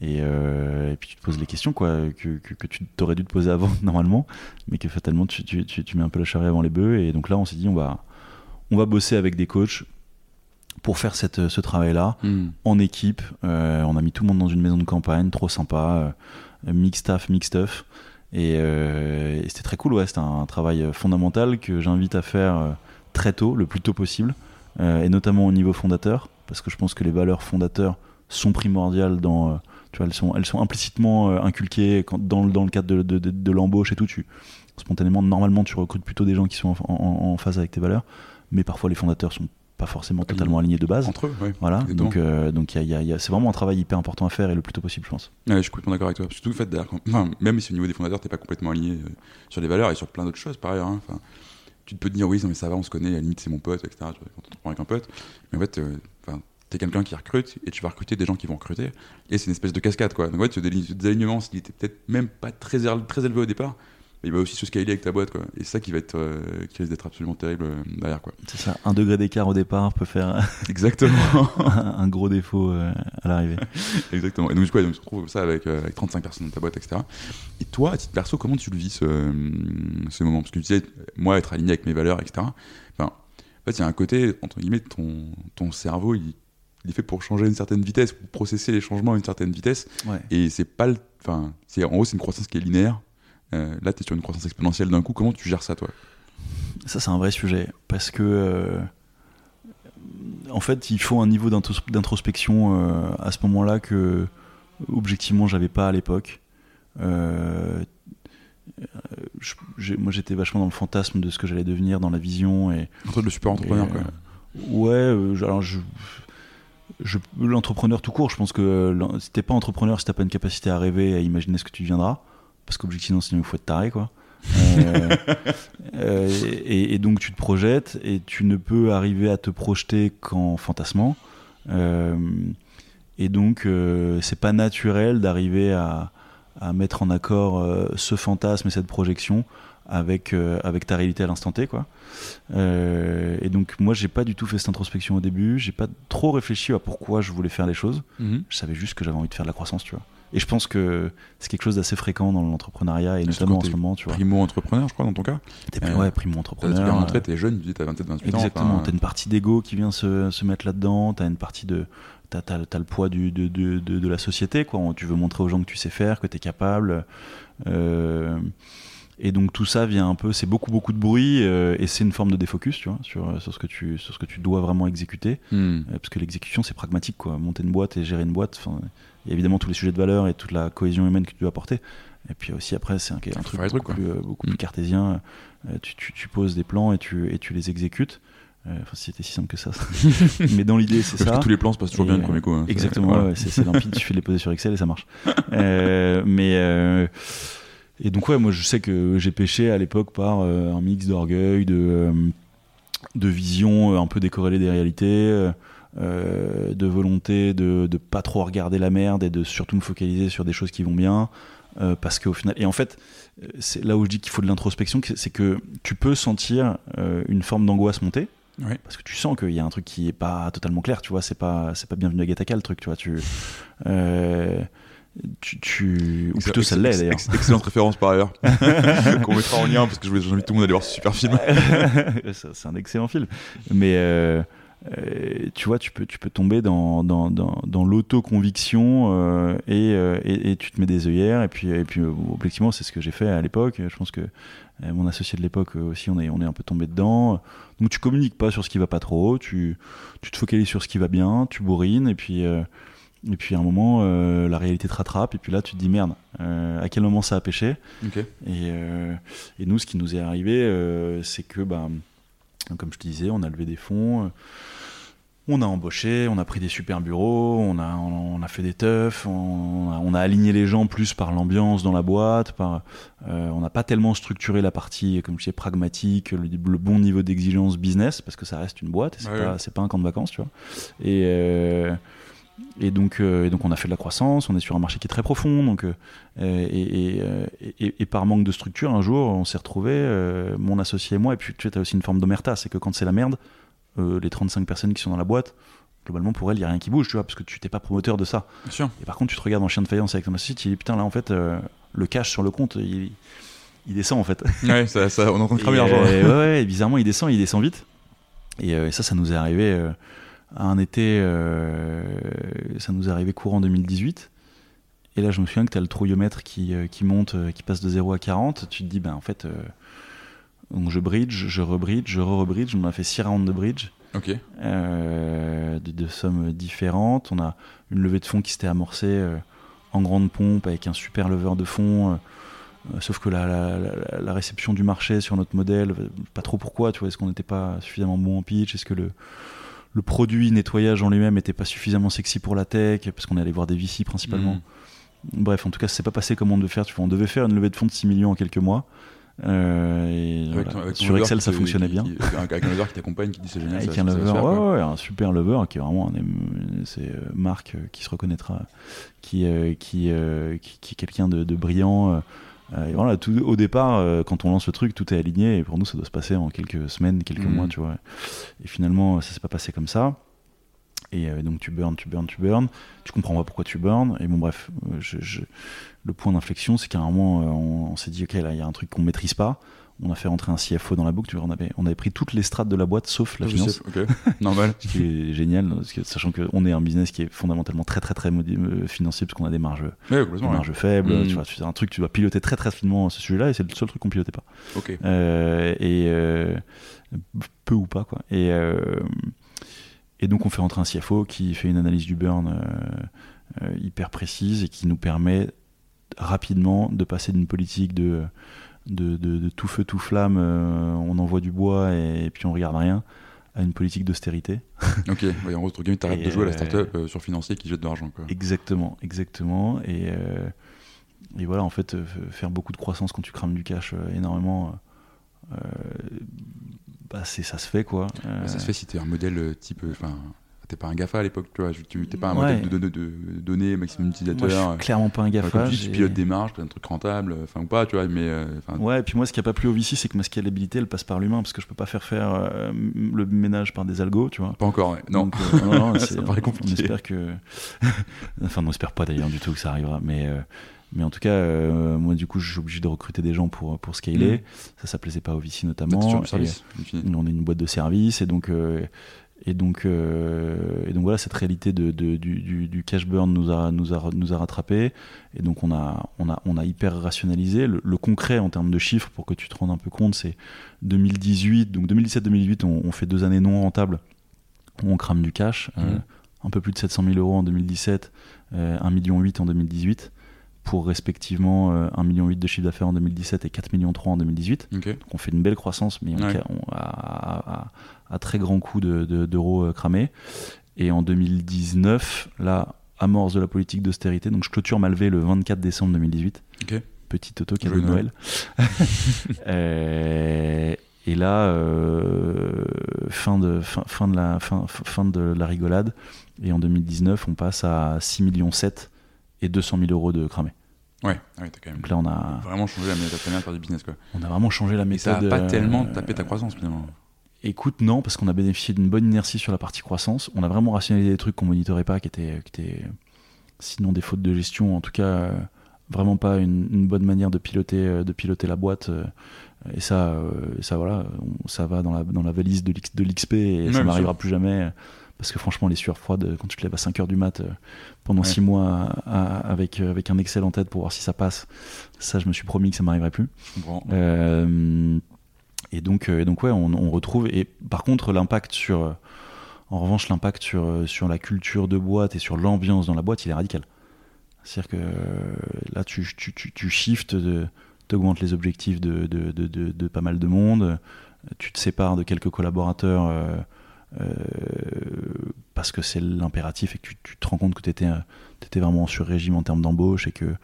Et, euh, et puis tu te poses les questions quoi, que, que, que tu t'aurais dû te poser avant *laughs* normalement, mais que fatalement tu, tu, tu, tu mets un peu la charrue avant les bœufs. Et donc là, on s'est dit, on va, on va bosser avec des coachs pour faire cette, ce travail-là Hmm. en équipe. Euh, on a mis tout le monde dans une maison de campagne, trop sympa, euh, mix staff, mix stuff. Et, euh, et c'était très cool, ouais, c'était un travail fondamental que j'invite à faire très tôt, le plus tôt possible, et notamment au niveau fondateur, parce que je pense que les valeurs fondateurs sont primordiales dans... euh, tu vois, elles sont, elles sont implicitement euh, inculquées quand, dans, le- dans le cadre de, de- de- de l'embauche et tout. Tu, spontanément, normalement, tu recrutes plutôt des gens qui sont en, en- en phase avec tes valeurs, mais parfois les fondateurs sont pas forcément totalement alignés de base. Entre eux, ouais. Voilà, donc euh, donc il y a- il y a- il y a- c'est vraiment un travail hyper important à faire et le plus tôt possible, je pense. Ouais, je suis complètement d'accord avec toi. Surtout le fait d'ailleurs, enfin, même si au niveau des fondateurs, t'es pas complètement aligné euh, sur les valeurs et sur plein d'autres choses, par ailleurs. hein. Enfin, tu peux te dire, oui, non, mais ça va, on se connaît, à la limite, c'est mon pote, etc. Tu vois, quand tu te prends avec un pote. Mais en fait, euh, enfin, t'es quelqu'un qui recrute et tu vas recruter des gens qui vont recruter. Et c'est une espèce de cascade, quoi. Donc, ouais, ce déli- ce désalignement, s'il était peut-être même pas très, très élevé au départ, mais il va aussi se scaler avec ta boîte, quoi. Et c'est ça qui va être, euh, qui risque d'être absolument terrible euh, derrière, quoi. C'est ça, un degré d'écart au départ peut faire *laughs* Exactement. un *laughs* un gros défaut euh, à l'arrivée. *laughs* Exactement. Et donc, du coup, ouais, donc, tu retrouves ça avec, euh, avec 35 personnes dans ta boîte, etc. Et toi, à titre perso, comment tu le vis ce, ce moment? Parce que tu disais, moi, être aligné avec mes valeurs, etc. Enfin, en fait, il y a un côté, entre guillemets, ton, ton cerveau, il, il est fait pour changer à une certaine vitesse, pour processer les changements à une certaine vitesse. Ouais. Et c'est pas le. Enfin, c'est, en gros, c'est une croissance qui est linéaire. Euh, là, tu es sur une croissance exponentielle d'un coup. Comment tu gères ça, toi? Ça, c'est un vrai sujet parce que euh, en fait, il faut un niveau d'intros- d'introspection euh, à ce moment-là que objectivement j'avais pas à l'époque. Je- moi, j'étais vachement dans le fantasme de ce que j'allais devenir, dans la vision et Entre le super entrepreneur, Et, quoi. Ouais, alors je- l'entrepreneur tout court, je pense que si t'es pas entrepreneur, si t'as pas une capacité à rêver, à imaginer ce que tu deviendras, parce qu'objectivement, sinon il faut être taré, quoi. Euh, *laughs* euh, et, et donc tu te projettes et tu ne peux arriver à te projeter qu'en fantasmant. Euh, et donc c'est pas naturel d'arriver à, à mettre en accord ce fantasme et cette projection avec, euh, avec ta réalité à l'instant T, quoi. Euh, et donc moi j'ai pas du tout fait cette introspection au début, j'ai pas trop réfléchi à pourquoi je voulais faire les choses. Mhm. Je savais juste que j'avais envie de faire de la croissance, tu vois. Et je pense que c'est quelque chose d'assez fréquent dans l'entrepreneuriat et notamment en ce moment, tu vois. Primo-entrepreneur, je crois, dans ton cas. T'es Euh, ouais, primo entrepreneur. bien rentré, t'es jeune, tu dis, t'as 27, 28 ans. Exactement, enfin, t'as une partie d'ego qui vient se, se mettre là-dedans, t'as une partie de. T'as, t'as- t'as le poids du, de, de, de, de la société, quoi. Tu veux montrer aux gens que tu sais faire, que t'es capable. Euh, et donc tout ça vient un peu, c'est beaucoup beaucoup de bruit euh, et c'est une forme de défocus, tu vois, sur, sur, ce que tu, sur ce que tu dois vraiment exécuter. hmm. Euh, parce que l'exécution c'est pragmatique, quoi. Monter une boîte et gérer une boîte, enfin, il y a évidemment tous les sujets de valeur et toute la cohésion humaine que tu dois apporter. Et puis aussi après, c'est un, un truc beaucoup, trucs, plus, euh, beaucoup Mm. plus cartésien. Euh, tu, tu, tu poses des plans et tu, et tu les exécutes. Euh, Enfin, si c'était si simple que ça. *laughs* Mais dans l'idée, c'est ça. que tous les plans se passent toujours bien le premier coup. hein. Exactement, voilà. ouais, c'est limpide, suffit de les poser sur Excel et ça marche. Euh, mais euh, et donc ouais, moi je sais que j'ai pêché à l'époque par euh, un mix d'orgueil, de euh, de vision euh, un peu décorrélée des réalités, euh, de volonté de de pas trop regarder la merde et de surtout me focaliser sur des choses qui vont bien. parce qu'au final, et en fait, c'est là où je dis qu'il faut de l'introspection, c'est que tu peux sentir une forme d'angoisse monter, parce que tu sens qu'il y a un truc qui est pas totalement clair, tu vois, c'est pas c'est pas bienvenu à Gataka le truc, tu vois, tu tu, tu ou plutôt ça l'est d'ailleurs. ex- Excellente référence par ailleurs. *laughs* Qu'on mettra en lien parce que je voulais- j'invite tout le monde à aller voir ce super film. *laughs* C'est un excellent film, mais euh, euh, tu vois, tu peux tu peux tomber dans dans dans, dans l'auto-conviction euh, et, et, et tu te mets des œillères et puis et puis objectivement c'est ce que j'ai fait à l'époque. Je pense que mon associé de l'époque aussi on est on est un peu tombé dedans. Donc tu communiques pas sur ce qui va pas trop, tu tu te focalises sur ce qui va bien, tu bourrines et puis et puis à un moment euh, la réalité te rattrape et puis là tu te dis merde euh, à quel moment ça a pêché? Et, euh, et nous, ce qui nous est arrivé, c'est que, bah, comme je te disais, on a levé des fonds, on a embauché, on a pris des super bureaux, on a, on, a fait des teufs, on a, on a aligné les gens plus par l'ambiance dans la boîte, par, on n'a pas tellement structuré la partie, comme je disais, pragmatique, le, le bon niveau d'exigence business, parce que ça reste une boîte, et c'est Ouais, pas, ouais. pas un camp de vacances, tu vois. Et, et donc, euh, et donc on a fait de la croissance, on est sur un marché qui est très profond, donc euh, et, et, euh, et- par manque de structure, un jour, on s'est retrouvé, mon associé et moi, et puis tu as aussi une forme d'omerta, c'est que quand c'est la merde, les 35 personnes qui sont dans la boîte, globalement pour elles, il n'y a rien qui bouge, tu vois, parce que tu t'es pas promoteur de ça. Bien sûr. Et par contre, tu te regardes en chien de faïence avec ton associé, tu dis putain, là en fait, le cash sur le compte, il, il descend en fait. *laughs* Ouais, ça, ça, on en cramer l'argent. euh, ouais, ouais, bizarrement, il descend, il descend vite. Et ça, ça nous est arrivé. Euh, un été, ça nous est arrivé courant 2018. Et là, je me souviens que tu as le trouillomètre qui, qui monte, qui passe de 0 à 40. Tu te dis, ben, en fait, donc je bridge, je rebridge, je re-rebridge. On a fait 6 rounds de bridge. Ok. Euh, de, de, sommes différentes. On a une levée de fonds qui s'était amorcée euh, en grande pompe avec un super leveur de fonds. Euh, sauf que la, la, la, réception du marché sur notre modèle, pas trop pourquoi, tu vois, est-ce qu'on n'était pas suffisamment bon en pitch? Est-ce que le, le produit nettoyage en lui-même n'était pas suffisamment sexy pour la tech Parce qu'on est allé voir des VC principalement. Mm. Bref, en tout cas, ça s'est pas passé comme on devait faire. Tu vois, on devait faire une levée de fonds de 6 millions en quelques mois. Euh, et voilà. sur Excel, ça fonctionnait bien. avec un lover qui t'accompagne, qui dit c'est génial. *laughs* Avec ça, un lover, faire, ouais, ouais, un super lover qui est vraiment c'est euh, Marc euh, qui se reconnaîtra, qui qui, qui, qui, est quelqu'un de, de, brillant. Et voilà, tout, au départ, quand on lance le truc, tout est aligné et pour nous, ça doit se passer en quelques semaines, quelques mmh. mois, tu vois. Et finalement, ça s'est pas passé comme ça. Et donc tu burns, tu burns, tu burns. Tu comprends pas pourquoi tu burns. Et bon, bref, je, je, le point d'inflexion, c'est qu'à un moment, on, on s'est dit, ok, là, il y a un truc qu'on maîtrise pas. On a fait rentrer un CFO dans la boucle. On avait, on avait pris toutes les strates de la boîte sauf la ah, finance. Okay. *laughs* Normal. Ce qui est génial, parce que, sachant qu'on est un business qui est fondamentalement très très très euh, financier, parce qu'on a des marges, ouais, des marges faibles. Mmh. Tu vois, c'est un truc, tu dois piloter très très finement ce sujet-là, et c'est le seul truc qu'on pilotait pas. Okay. Euh, et euh, peu ou pas quoi. Et euh, et donc on fait rentrer un CFO qui fait une analyse du burn euh, hyper précise et qui nous permet rapidement de passer d'une politique de, de, de, de, tout feu, tout flamme, euh, on envoie du bois et, et, puis on regarde rien, à une politique d'austérité. *laughs* ok, ouais, en gros, tu arrêtes de jouer à la startup euh, sur financier qui jette de l'argent. Exactement, exactement. Et, euh, et voilà, en fait, faire beaucoup de croissance quand tu crames du cash énormément, bah, ça se fait quoi. ça se fait si tu es un modèle type. Enfin, t'es pas un GAFA à l'époque, tu vois, tu t'es pas un ouais. modèle de, de, de, de, données maximum utilisateur. Moi, je suis clairement pas un GAFA. Comme tu, dis, tu pilotes des marges, un truc rentable, enfin ou pas, tu vois, mais. Euh, ouais, et puis moi, ce qui a pas plu au VC, c'est que ma scalabilité, elle passe par l'humain, parce que je peux pas faire faire euh, le ménage par des algos, tu vois. Pas encore, ouais. Non. Donc, euh, non, non *laughs* ça paraît compliqué. On espère que. *laughs* enfin, on espère pas d'ailleurs du tout que ça arrivera, mais. Euh, mais en tout cas, euh, moi, du coup, je suis obligé de recruter des gens pour, pour scaler. Mmh. Ça, ça plaisait pas au VC notamment. Donc, service, on est une boîte de service et donc, euh, et donc, euh, et donc voilà, cette réalité de, de, du, du, cash burn nous a, nous a, nous a rattrapé. Et donc on a, on a, on a hyper rationalisé. Le, le, concret en termes de chiffres, pour que tu te rendes un peu compte, c'est 2018, donc 2017-2018, on, on, fait deux années non rentables où on crame du cash. Mmh. Euh, un peu plus de 700 000 euros en 2017, euh, 1,8 million en 2018 pour respectivement euh, 1,8 million de chiffre d'affaires en 2017 et 4,3 millions en 2018. Okay. Donc on fait une belle croissance, mais ouais. on, a, à très grand coup d'euros de, de, euh, cramés. Et en 2019, là, amorce de la politique d'austérité. Donc je clôture ma levée le 24 décembre 2018. Okay. Petit auto cadeau de Noël. *laughs* euh, et là, euh, fin, de, fin, fin, de la, fin, fin de la rigolade. Et en 2019, on passe à 6 millions 7 et 200 000 euros de cramé. Ouais, ouais t'as quand même Donc là, on a vraiment changé la méthode du business. Quoi. On a vraiment changé la méthode. Et ça a pas tellement tapé ta croissance finalement. Écoute, non, parce qu'on a bénéficié d'une bonne inertie sur la partie croissance. On a vraiment rationalisé des trucs qu'on monitorait pas, qui étaient, qui étaient sinon des fautes de gestion, en tout cas euh, vraiment pas une, une, bonne manière de piloter, euh, de piloter la boîte. Euh, et ça, euh, ça voilà, ça va dans la, dans la valise de l'XP et ça sûr. plus jamais. Parce que franchement, les sueurs froides, quand tu te lèves à 5 heures du mat euh, pendant 6 mois à- à- avec, euh, avec un Excel en tête pour voir si ça passe, ça, je me suis promis que ça m'arriverait plus. Comprends. Euh, et donc, et donc ouais, on, on retrouve. Et par contre, l'impact sur, en revanche, l'impact sur sur la culture de boîte et sur l'ambiance dans la boîte, il est radical. C'est-à-dire que là, tu tu tu, tu shifts, les objectifs de de, de de de pas mal de monde. Tu te sépares de quelques collaborateurs. Euh, euh, parce que c'est l'impératif et que tu, tu te rends compte que tu étais, étais vraiment sur régime en termes d'embauche et que,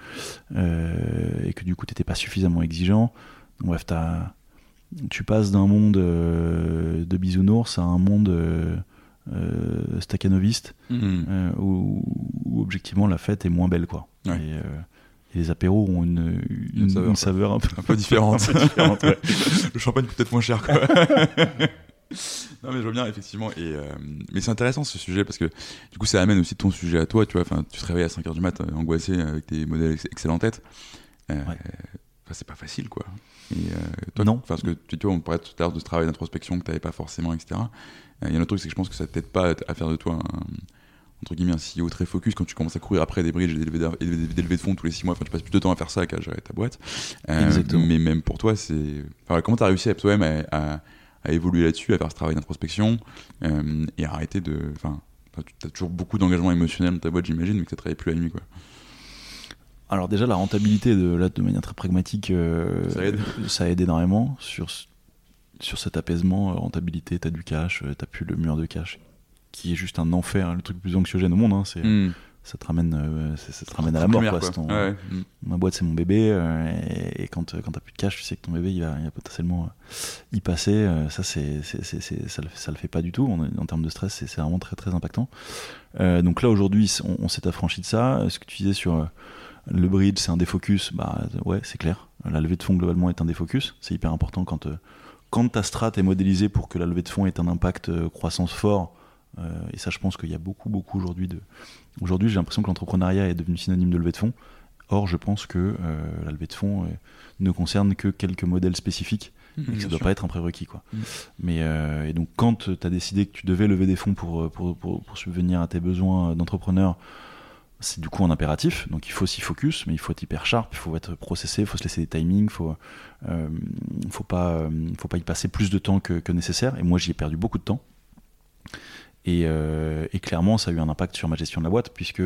euh, et que du coup tu n'étais pas suffisamment exigeant. Donc, bref, t'as- tu passes d'un monde euh, de bisounours à un monde euh, euh, euh, où, où, objectivement la fête est moins belle. Quoi. Ouais. Et, euh, et les apéros ont une, une, Une saveur, une saveur un peu, un peu différente. *laughs* un peu différente, ouais. le champagne peut être moins cher. Quoi. *laughs* non mais je vois bien effectivement. Et euh, mais c'est intéressant ce sujet parce que du coup ça amène aussi ton sujet à toi. Tu vois, enfin tu te réveilles à 5 h du mat euh, angoissé avec tes modèles ex- Excel en tête. Euh, Ouais. c'est pas facile, quoi. Et, toi, non. Parce que tu vois, on parlait tout à l'heure de ce travail d'introspection que tu n'avais pas forcément, etc. Il y a un autre truc, c'est que je pense que ça t'aide pas à faire de toi un, entre guillemets un CEO très focus quand tu commences à courir après des bridges et des levées de fonds tous les 6 mois. Enfin, tu passes plus de temps à faire ça qu'à gérer ta boîte. Exactement. Mais même pour toi, c'est. Enfin, comment tu as réussi à toi-même à, à, évoluer là-dessus, à faire ce travail d'introspection et à arrêter de. Enfin, tu as toujours beaucoup d'engagement émotionnel dans ta boîte, j'imagine, mais que ça travaille plus la nuit, quoi. Alors déjà la rentabilité de là de manière très pragmatique euh, ça, aide. ça aide énormément sur sur cet apaisement euh, rentabilité t'as du cash euh, t'as plus le mur de cash qui est juste un enfer le truc le plus anxiogène au monde hein, c'est Hmm. Ça te ramène ça te ramène à la mort quoi, quoi. c'est ton- Ouais, ouais. Ma boîte c'est mon bébé euh, et, et quand quand t'as plus de cash tu sais que ton bébé il va, il va potentiellement euh, y passer euh, ça c'est ça le ça le fait pas du tout en, en termes de stress c'est vraiment très très impactant Euh, donc là aujourd'hui on, on s'est affranchi de ça ce que tu disais sur euh, le bridge c'est un défocus bah ouais c'est clair la levée de fonds globalement est un défocus c'est hyper important quand euh, quand ta strat est modélisée pour que la levée de fonds ait un impact euh, croissance fort euh, et ça je pense qu'il y a beaucoup beaucoup aujourd'hui de aujourd'hui j'ai l'impression que l'entrepreneuriat est devenu synonyme de levée de fonds Or, je pense que euh, la levée de fonds euh, ne concerne que quelques modèles spécifiques et que ça ne doit sûr. pas être un prérequis. Quoi. Mm. Mais, euh, et donc, quand tu as décidé que tu devais lever des fonds pour, pour, pour, pour subvenir à tes besoins d'entrepreneur, c'est du coup un impératif. Donc, il faut s'y focus, mais il faut être hyper sharp, il faut être processé, il faut se laisser des timings, il faut, euh, faut, pas, euh, faut pas y passer plus de temps que, que nécessaire. Et moi, j'y ai perdu beaucoup de temps. Et, euh, et clairement, ça a eu un impact sur ma gestion de la boîte, puisque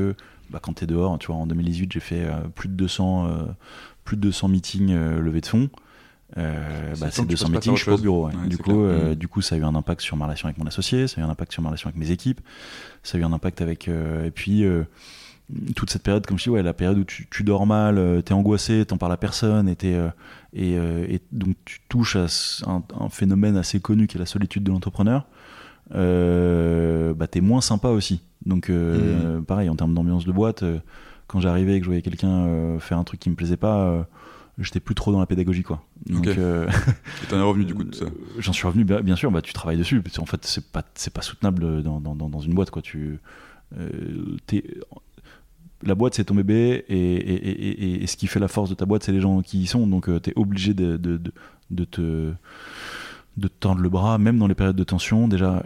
bah, quand tu es dehors, tu vois, en 2018, j'ai fait euh, plus, de 200, euh, plus de 200 meetings levés de fonds. C'est bah, le temps ces que tu 200 passes pas meetings, je suis pas au bureau. ouais. Ouais, du, c'est coup, du coup, ça a eu un impact sur ma relation avec mon associé, ça a eu un impact sur ma relation avec mes équipes, ça a eu un impact avec. et puis, toute cette période, comme je dis, ouais, la période où tu, tu dors mal, t'es angoissé, t'en parles à personne, et, et, et donc tu touches à un, un phénomène assez connu qui est la solitude de l'entrepreneur, bah, t'es moins sympa aussi. Donc, euh, pareil, en termes d'ambiance de boîte, euh, quand j'arrivais et que je voyais quelqu'un euh, faire un truc qui me plaisait pas, euh, j'étais plus trop dans la pédagogie, quoi. Donc, euh, *laughs* Et t'en es revenu du coup de tout ça. euh, J'en suis revenu, bien bien sûr, bah, tu travailles dessus. Parce qu'en fait, c'est pas, c'est pas soutenable dans, dans, dans- dans une boîte. Quoi. Tu, euh, t'es- la boîte, c'est ton bébé, et, et, et- et- et ce qui fait la force de ta boîte, c'est les gens qui y sont. Donc, tu es obligé de, de, de, de te, de te tendre le bras, même dans les périodes de tension. Déjà,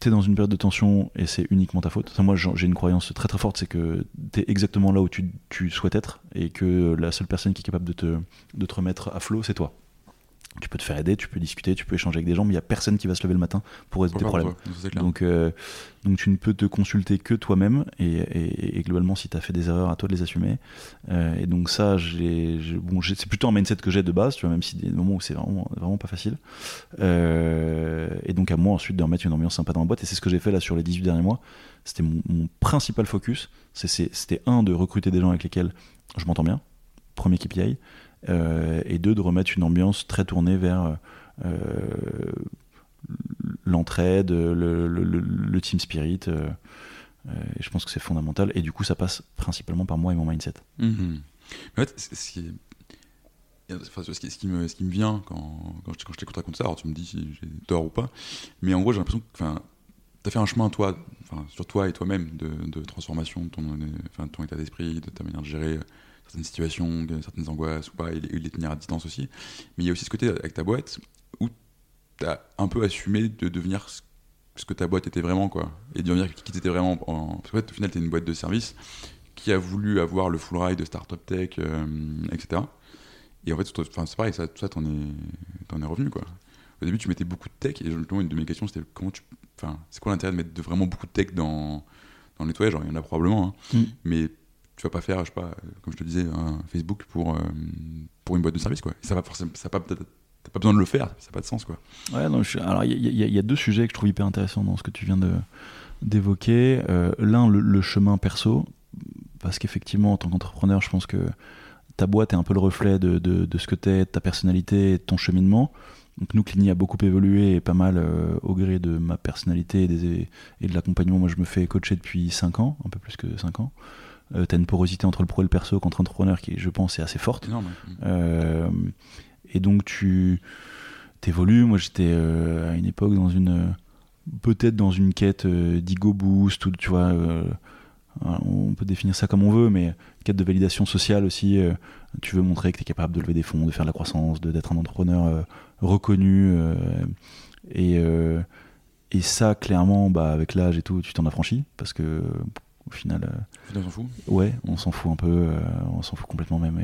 tu es dans une période de tension et c'est uniquement ta faute. Ça, moi, j'ai une croyance très très forte c'est que tu es exactement là où tu, tu souhaites être et que la seule personne qui est capable de te, de te remettre à flot, c'est toi. Tu peux te faire aider, tu peux discuter, tu peux échanger avec des gens, mais il n'y a personne qui va se lever le matin pour résoudre tes problèmes. toi. Donc, euh, donc tu ne peux te consulter que toi-même et, et- et globalement si tu as fait des erreurs à toi de les assumer. Euh, et donc ça, j'ai, bon, c'est plutôt un mindset que j'ai de base, tu vois, même si des moments où c'est vraiment, vraiment pas facile. Euh, et donc à moi ensuite de remettre une ambiance sympa dans la boîte et c'est ce que j'ai fait là sur les 18 derniers mois. C'était mon, mon principal focus. C'était un de recruter des gens avec lesquels je m'entends bien, premier KPI, et deux de remettre une ambiance très tournée vers euh, l'entraide, le, team spirit. euh, euh, je pense que c'est fondamental. Et du coup, ça passe principalement par moi et mon mindset. Mhm. En fait, ce qui me, ce qui me vient quand, quand je, quand je t'écoute raconter ça, alors tu me dis si j'ai tort ou pas, mais en gros j'ai l'impression que tu as fait un chemin toi, sur toi et toi-même de, transformation de ton, euh, état d'esprit, de ta manière de gérer euh, certaines situations, certaines angoisses ou pas, et, les- tenir à distance aussi. Mais il y a aussi ce côté avec ta boîte où tu as un peu assumé de devenir ce, ce que ta boîte était vraiment, quoi, et de devenir qui t'étais vraiment. En, parce qu'en fait, au final, tu es une boîte de service qui a voulu avoir le full ride de startup tech, euh, etc. Et en fait, c'est pareil, ça, tout ça, t'en es, es revenu, quoi. Au début, tu mettais beaucoup de tech, et justement, une de mes questions, c'était comment tu. Enfin, c'est quoi l'intérêt de mettre de vraiment beaucoup de tech dans, dans le nettoyage? Alors, il y en a probablement, hein, Mm. mais tu vas pas faire, je sais pas, comme je te disais, un Facebook pour, euh, pour une boîte de service, quoi. Et ça va forcément. Ça pas, t'as pas besoin de le faire, ça n'a pas de sens, quoi. Ouais, non, alors il y, a- deux sujets que je trouve hyper intéressants dans ce que tu viens de d'évoquer. Euh, L'un, le, chemin perso, parce qu'effectivement, en tant qu'entrepreneur, je pense que ta boîte est un peu le reflet de, de- de ce que tu es, de ta personnalité, et ton cheminement. Donc nous, Clini a beaucoup évolué et pas mal euh, au gré de ma personnalité et, des, et de l'accompagnement. Moi, je me fais coacher depuis 5 ans, un peu plus que 5 ans. Euh, tu as une porosité entre le pro et le perso qu'entre entrepreneurs qui, je pense, est assez forte. Euh, et donc tu t'évolues. Moi j'étais euh, à une époque dans une peut-être dans une quête euh, d'ego boost ou tu vois euh, on peut définir ça comme on veut, mais quête de validation sociale aussi. tu veux montrer que tu es capable de lever des fonds, de faire de la croissance, d'être un entrepreneur reconnu. et, et ça, clairement, bah, avec l'âge et tout, tu t'en affranchis parce que au final. on s'en fout Ouais, on s'en fout un peu, on s'en fout complètement même.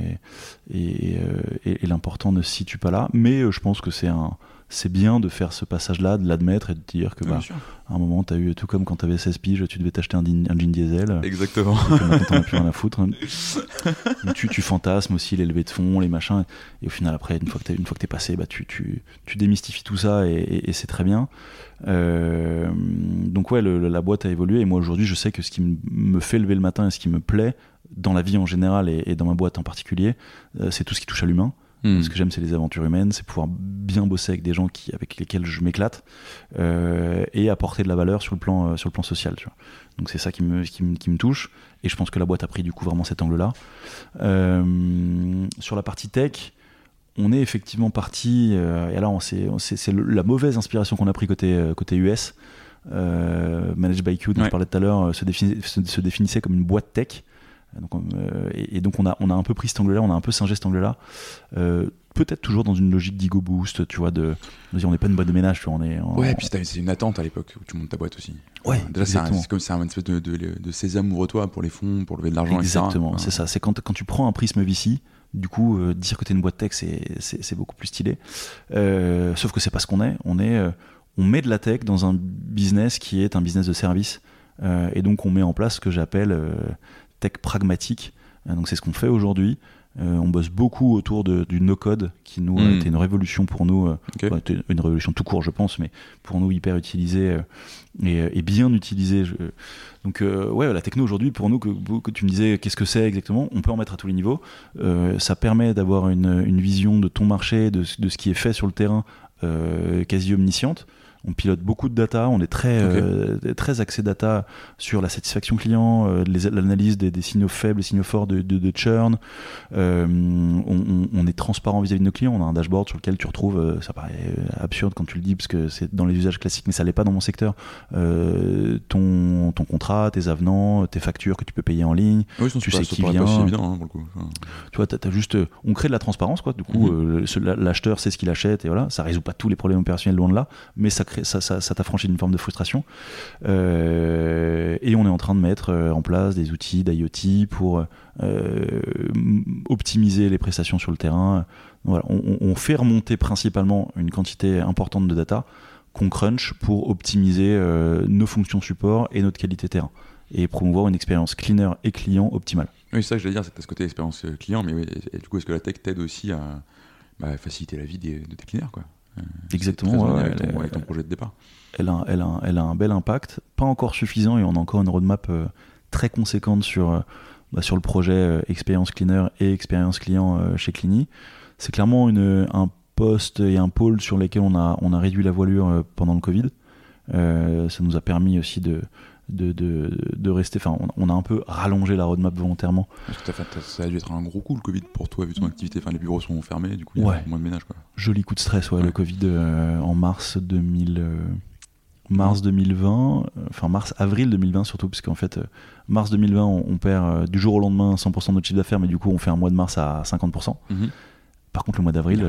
Et, et, l'important ne se situe pas là. Mais je pense que c'est un, c'est bien de faire ce passage-là, de l'admettre et de dire que, bah, à un moment, tu as eu tout comme quand tu avais 16 piges, tu devais t'acheter un, un, jean diesel. Exactement. T'en as plus rien à foutre. *laughs* Tu, tu, fantasmes aussi les levées de fonds, les machins. Et au final, après, une fois que tu es passé, bah, tu, tu, tu, démystifies tout ça et, c'est très bien. Euh, donc, ouais, la boîte a évolué. Et moi, aujourd'hui, je sais que ce qui me fait lever le matin et ce qui me plaît dans la vie en général et, dans ma boîte en particulier, euh, c'est tout ce qui touche à l'humain. Hmm. Ce que j'aime, c'est les aventures humaines, c'est pouvoir bien bosser avec des gens qui, avec lesquels je m'éclate euh, et apporter de la valeur sur le plan, euh, sur le plan social. Tu vois. Donc c'est ça qui me, qui, me, qui, me, touche et je pense que la boîte a pris du coup vraiment cet angle-là. Euh, sur la partie tech, on est effectivement parti, et alors c'est la mauvaise inspiration qu'on a pris côté, côté US. Managed by Q, dont je parlais tout à l'heure, se, se, définissait comme une boîte tech. Donc, euh, et, donc on a, on a un peu pris cet angle-là, on a un peu singé cet angle-là. Euh, peut-être toujours dans une logique d'ego boost, tu vois, de, dire on n'est pas une boîte de ménage, tu vois, on est. ouais, et puis c'est une attente à l'époque où tu montes ta boîte aussi. Ouais, déjà c'est comme c'est un espèce de, de, de sésame ouvre-toi pour les fonds, pour lever de l'argent, Exactement, c'est ça. C'est quand, quand tu prends un prisme VC, du coup, euh, dire que tu es une boîte tech, c'est beaucoup plus stylé. sauf que c'est pas ce qu'on est. On est, on met de la tech dans un business qui est un business de service. et donc on met en place ce que j'appelle pragmatique. Euh, donc c'est ce qu'on fait aujourd'hui. Euh, on bosse beaucoup autour de, du no-code, qui nous a hmm. été une révolution pour nous, euh, une révolution tout court, je pense, mais pour nous hyper utilisée et, bien utilisée. Donc, ouais, la techno aujourd'hui, pour nous, que, que tu me disais qu'est-ce que c'est exactement, on peut en mettre à tous les niveaux. ça permet d'avoir une, une, vision de ton marché, de, de, ce qui est fait sur le terrain, quasi omnisciente on pilote beaucoup de data, on est très, euh, très axé data sur la satisfaction client, euh, l'analyse des, signaux faibles, des signaux forts de, de, churn. Euh, on, est transparent vis-à-vis de nos clients, on a un dashboard sur lequel tu retrouves, ça paraît absurde quand tu le dis, parce que c'est dans les usages classiques, mais ça l'est pas dans mon secteur, ton, ton contrat, tes avenants, tes factures que tu peux payer en ligne, tu sais qui vient. Pas évident, hein, pour le coup. Tu vois, as, juste, on crée de la transparence, quoi. Du coup, mhm. l'acheteur sait ce qu'il achète, et voilà, ça résout pas tous les problèmes opérationnels loin de là, mais ça crée ça, ça, ça t'affranchit d'une forme de frustration. Euh, et on est en train de mettre euh, en place des outils d'IoT pour euh, optimiser les prestations sur le terrain. On, fait remonter principalement une quantité importante de data qu'on crunch pour optimiser nos fonctions support et notre qualité terrain et promouvoir une expérience cleaner et client optimale. Oui, ça je voulais dire, c'est ce côté expérience client, mais du coup, est-ce que la tech t'aide aussi à bah, faciliter la vie des, de tes cleaners quoi? Euh, Exactement. avec, ton, projet de départ. Elle a, elle, a, elle a, un bel impact, pas encore suffisant, et on a encore une roadmap euh, très conséquente sur, euh, bah, sur le projet expérience cleaner et expérience client chez Clini. C'est clairement une, un poste et un pôle sur lesquels on a, on a réduit la voilure pendant le Covid. ça nous a permis aussi de, de, de, de rester. Enfin, on, a un peu rallongé la roadmap volontairement. Parce que fait, ça a dû être un gros coup le Covid pour toi, vu ton activité. Enfin, les bureaux sont fermés, du coup, il y a moins de ménage. Quoi. Joli coup de stress, ouais, le Covid euh, en mars 2000. Euh, mars 2020, euh, enfin mars, avril 2020 surtout, parce qu'en fait, mars 2020, on, perd du jour au lendemain 100% de notre chiffre d'affaires, mais du coup, on fait un mois de mars à 50%. Mhm. Par contre, le mois d'avril,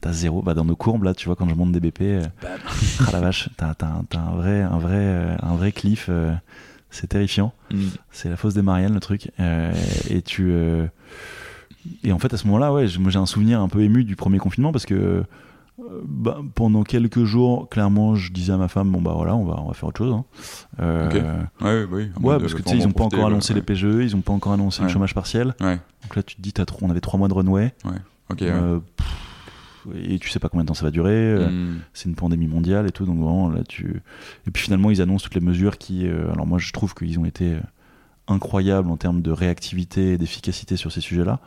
t'as zéro. Bah, dans nos courbes, là, tu vois, quand je monte des BP, euh, ah la vache, t'as, un vrai, un vrai, euh, un vrai cliff. Euh, c'est terrifiant. Mm. C'est la fosse des Mariannes, le truc. et tu. et en fait, à ce moment-là, ouais, moi j'ai un souvenir un peu ému du premier confinement parce que bah, pendant quelques jours, clairement, je disais à ma femme, bon bah voilà, on va, on va faire autre chose. Hein. Ouais, oui. Ouais, parce que tu sais, ils n'ont pas encore annoncé les PGE, ils n'ont pas encore annoncé le chômage partiel. Donc là, tu te dis, as trop, on avait trois mois de runway. Ouais. Ok et tu sais pas combien de temps ça va durer. Euh, hmm. C'est une pandémie mondiale et tout, donc vraiment là tu. Et puis finalement ils annoncent toutes les mesures qui. Euh, alors moi je trouve qu'ils ont été euh, incroyables en termes de réactivité et d'efficacité sur ces sujets-là.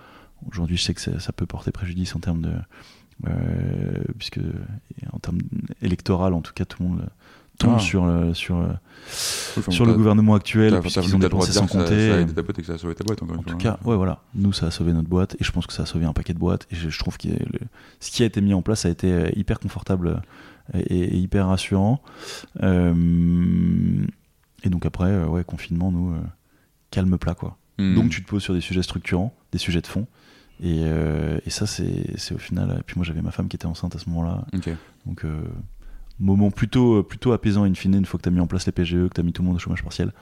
Aujourd'hui je sais que ça, peut porter préjudice en termes de. puisque en termes électoral en tout cas tout le monde ah. sur, le, sur, sur le gouvernement actuel, puisqu'ils ont dépensé sans compter. Ça, a aidé ta boîte et que ça a sauvé ta boîte. Encore en tout cas, ouais, voilà. Nous, ça a sauvé notre boîte et je pense que ça a sauvé un paquet de boîtes. Et je, trouve que ce qui a été mis en place a été euh, hyper confortable et, hyper rassurant. Euh, et donc après, euh, ouais, confinement, nous, calme plat, quoi. Hmm. Donc tu te poses sur des sujets structurants, des sujets de fond. Et, euh, et ça, c'est au final. Et puis moi, j'avais ma femme qui était enceinte à ce moment-là. Donc, euh, moment plutôt, plutôt apaisant in fine, une fois que tu as mis en place les PGE, que tu as mis tout le monde au chômage partiel.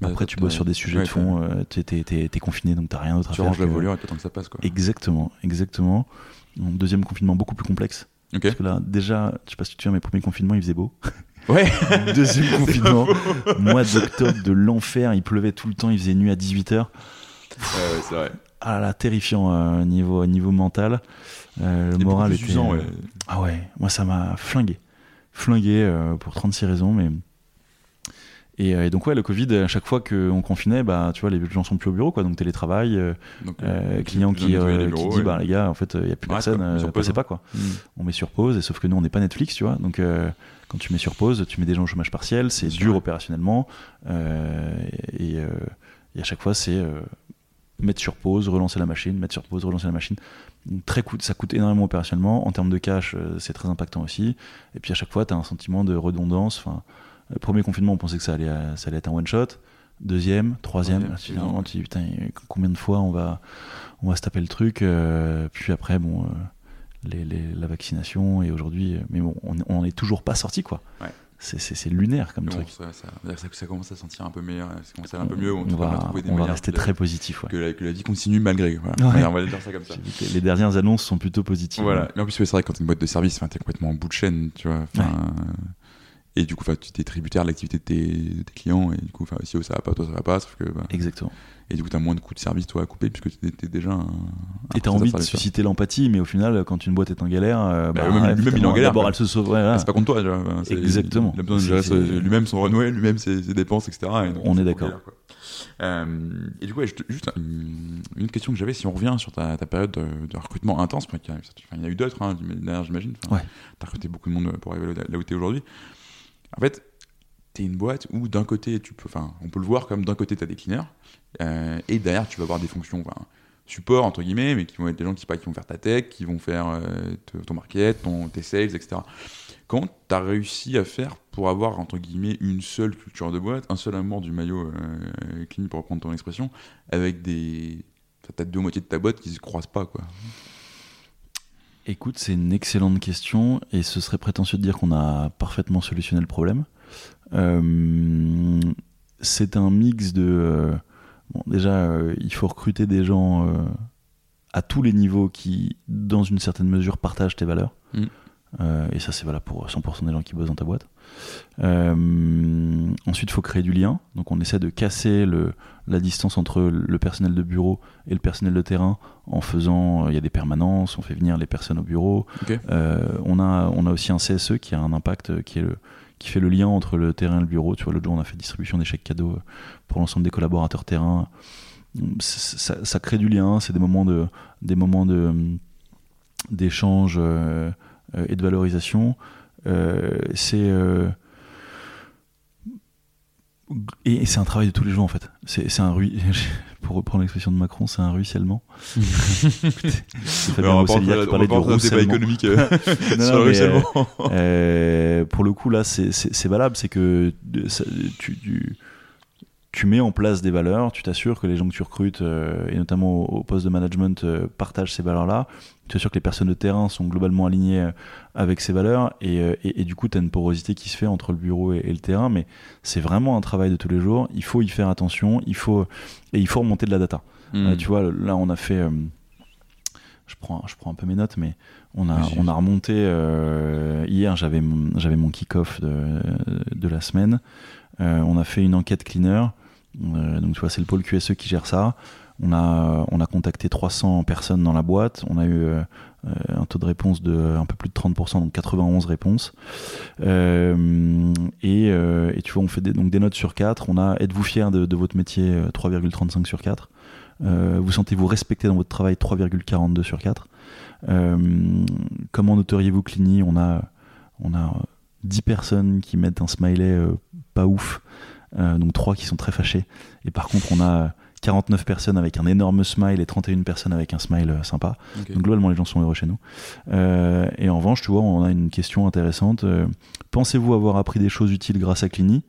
Bah, Après, tu bosses sur des sujets ouais, de fond, euh, t'es- t'es confiné, donc t'as rien d'autre à Tu faire. ranges la voilure et t'attends que ça passe, quoi. Exactement, exactement. Donc, deuxième confinement beaucoup plus complexe. Parce que là, déjà, je sais pas si tu te souviens, mes premiers confinements, il faisait beau. *laughs* Ouais. *laughs* Deuxième *laughs* confinement, mois d'octobre de l'enfer, il pleuvait tout le temps, il faisait nuit à 18h. Ouais, ouais, c'est vrai. Ah là là, terrifiant euh, niveau, niveau mental. Euh, le moral était. usant, euh, ouais. Ah ouais, moi ça m'a flingué. Flingué euh, pour 36 raisons, mais. Et, euh, et donc, ouais, le Covid, à chaque fois qu'on confinait, bah, tu vois, les gens sont plus au bureau, quoi. Donc, télétravail, euh, Donc, client qui, euh, qui dit, ouais. bah, les gars, en fait, il n'y a plus Ouais, personne, euh, passez pas, quoi. Hmm. On met sur pause, et sauf que nous, on n'est pas Netflix, tu vois. Donc, quand tu mets sur pause, tu mets des gens au chômage partiel, c'est dur opérationnellement. et, et à chaque fois, c'est mettre sur pause, relancer la machine, mettre sur pause, relancer la machine. Très coûte, ça coûte énormément opérationnellement. En termes de cash, euh, c'est très impactant aussi. Et puis à chaque fois, tu as un sentiment de redondance. Enfin, le premier confinement, on pensait que ça allait, euh, ça allait être un one-shot. Deuxième, troisième, là, tu, dis, putain, combien de fois on va, on va se taper le truc euh, Puis après, bon, euh, les, les- la vaccination et aujourd'hui, euh, mais bon, on on n'en est toujours pas sorti, quoi. Ouais. C'est- lunaire comme bon, truc. ça, ça, ça, commence à sentir un peu meilleur, ça commence à aller un peu mieux. on, on, va, trouver des on va manières rester que très positif. Ouais. que, la, que la vie continue malgré. Voilà. Ouais. Voilà, on va le dire ça comme ça. J'ai vu que Les dernières annonces sont plutôt positives. Voilà. Mais en plus, c'est vrai que quand t'es une boîte de service, t'es complètement en bout de chaîne, tu vois. Et du coup, tu t'es tributaire de l'activité de tes, de tes clients, et du coup, si ça va pas, toi, ça va pas, sauf que, bah, Exactement. Et du coup, t'as moins de coûts de service, toi, à couper, puisque t'es, t'es déjà un. Et t'as prestataire envie de susciter l'empathie, mais au final, quand une boîte est en galère, euh, Bah, bah, lui-même- lui-même, il est en galère, D'abord, elle se sauve. ouais, Ah, c'est pas contre toi, tu Exactement. Il a besoin de gérer lui-même son renouvel, lui-même ses, ses dépenses, etc. et donc, On est d'accord. Euh, et du coup, ouais, juste une, question que j'avais, si on revient sur ta, ta période de, de recrutement intense, parce qu'il y, a- enfin, il y en a eu d'autres, hein, j'imagine. Ouais. T'as recruté beaucoup de monde pour arriver là où t'es aujourd'hui. En fait, t'es une boîte où d'un côté, tu peux, on peut le voir comme d'un côté, t'as des cleaners, euh, et derrière, tu vas avoir des fonctions, enfin, support entre guillemets, mais qui vont être des gens qui, qui vont faire ta tech, qui vont faire euh, ton market, ton, tes sales, etc. Comment t'as réussi à faire pour avoir entre guillemets une seule culture de boîte, un seul amour du maillot euh, clean pour reprendre ton expression, avec des t'as deux moitiés de ta boîte qui se croisent pas quoi? Écoute, c'est une excellente question et ce serait prétentieux de dire qu'on a parfaitement solutionné le problème. Euh, c'est un mix de. euh, bon, déjà, euh, il faut recruter des gens à tous les niveaux qui, dans une certaine mesure, partagent tes valeurs. Mm. Euh, et ça, c'est valable pour 100% des gens qui bossent dans ta boîte. Euh, ensuite, il faut créer du lien. Donc, on essaie de casser le, la distance entre le personnel de bureau et le personnel de terrain en faisant. Il y a des permanences, on fait venir les personnes au bureau. On, a, on a aussi un CSE qui a un impact qui est le qui fait le lien entre le terrain et le bureau. Tu vois, l'autre jour, on a fait distribution chèques cadeaux euh, pour l'ensemble des collaborateurs terrain. Ça, crée du lien, c'est des moments de des moments de hum, d'échange euh, euh, et de valorisation. Euh, c'est euh, et, c'est un travail de tous les jours en fait. C'est un *laughs* pour reprendre l'expression de Macron, c'est un ruissellement. *laughs* Fabien on va pas va du ruissellement. économique *laughs* euh, Non, *laughs* sur le mais, euh, ruissellement. euh, pour le coup, là, c'est- valable. C'est que ça- tu, tu, tu mets en place des valeurs, tu t'assures que les gens que tu recrutes, euh, et notamment au, au poste de management, partagent ces valeurs-là. Tu t'assures que les personnes de terrain sont globalement alignées euh, avec ces valeurs. Et, euh, et- et du coup, tu as une porosité qui se fait entre le bureau et, et le terrain. Mais c'est vraiment un travail de tous les jours. Il faut y faire attention. Il faut, et il faut remonter de la data. Hmm. Euh, tu vois, là, on a fait. euh, je, prends, je prends un peu mes notes, mais on a, Oui, on a remonté. euh, hier, j'avais mon, j'avais mon kick-off de, de la semaine. On a fait une enquête cleaner. Donc, tu vois, c'est le pôle QSE qui gère ça. On a, on a contacté 300 personnes dans la boîte. On a eu euh, euh, un taux de réponse de un peu plus de 30%, donc 91 réponses. Euh, et, tu vois, on fait des, donc des notes sur 4. On a êtes-vous fier de, votre métier euh, 3,35 sur 4. Euh, vous sentez-vous respecté dans votre travail 3,42 sur 4. Euh, comment noteriez-vous Clini On a, on a euh, 10 personnes qui mettent un smiley pas ouf, donc 3 qui sont très fâchés. Et par contre, on a 49 personnes avec un énorme smile et 31 personnes avec un smile euh, sympa. Donc globalement, les gens sont heureux chez nous. Euh, et en revanche, tu vois, on a une question intéressante. Euh, Pensez-vous avoir appris des choses utiles grâce à Clini?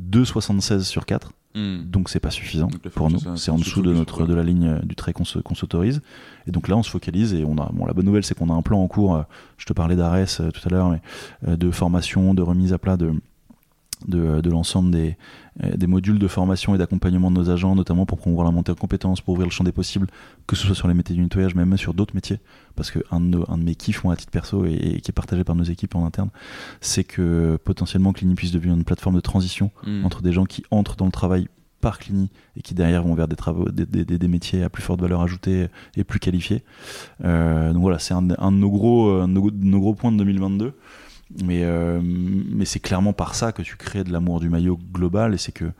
2,76 sur 4. Hmm. donc c'est pas suffisant pour nous. C'est en dessous de notre de la ligne du trait qu'on se- qu'on s'autorise. Et donc là, on se focalise et on a. Bon, la bonne nouvelle, c'est qu'on a un plan en cours. Je te parlais d'Ares tout à l'heure, mais de formation, de remise à plat de de, de l'ensemble des, euh, des modules de formation et d'accompagnement de nos agents, notamment pour promouvoir la montée en compétences, pour ouvrir le champ des possibles, que ce soit sur les métiers du nettoyage, mais même sur d'autres métiers. Parce que un de, nos- un de mes kiffs, moi, à titre perso, et, et qui est partagé par nos équipes en interne, c'est que potentiellement Clini puisse devenir une plateforme de transition Hmm. entre des gens qui entrent dans le travail par Clini et qui derrière vont vers des travaux, des, des- des- des métiers à plus forte valeur ajoutée et plus qualifiés. Euh, donc voilà, c'est un, un de nos gros, un de nos, de nos gros points de 2022. Mais, euh, mais c'est clairement par ça que tu crées de l'amour du maillot global et c'est que euh,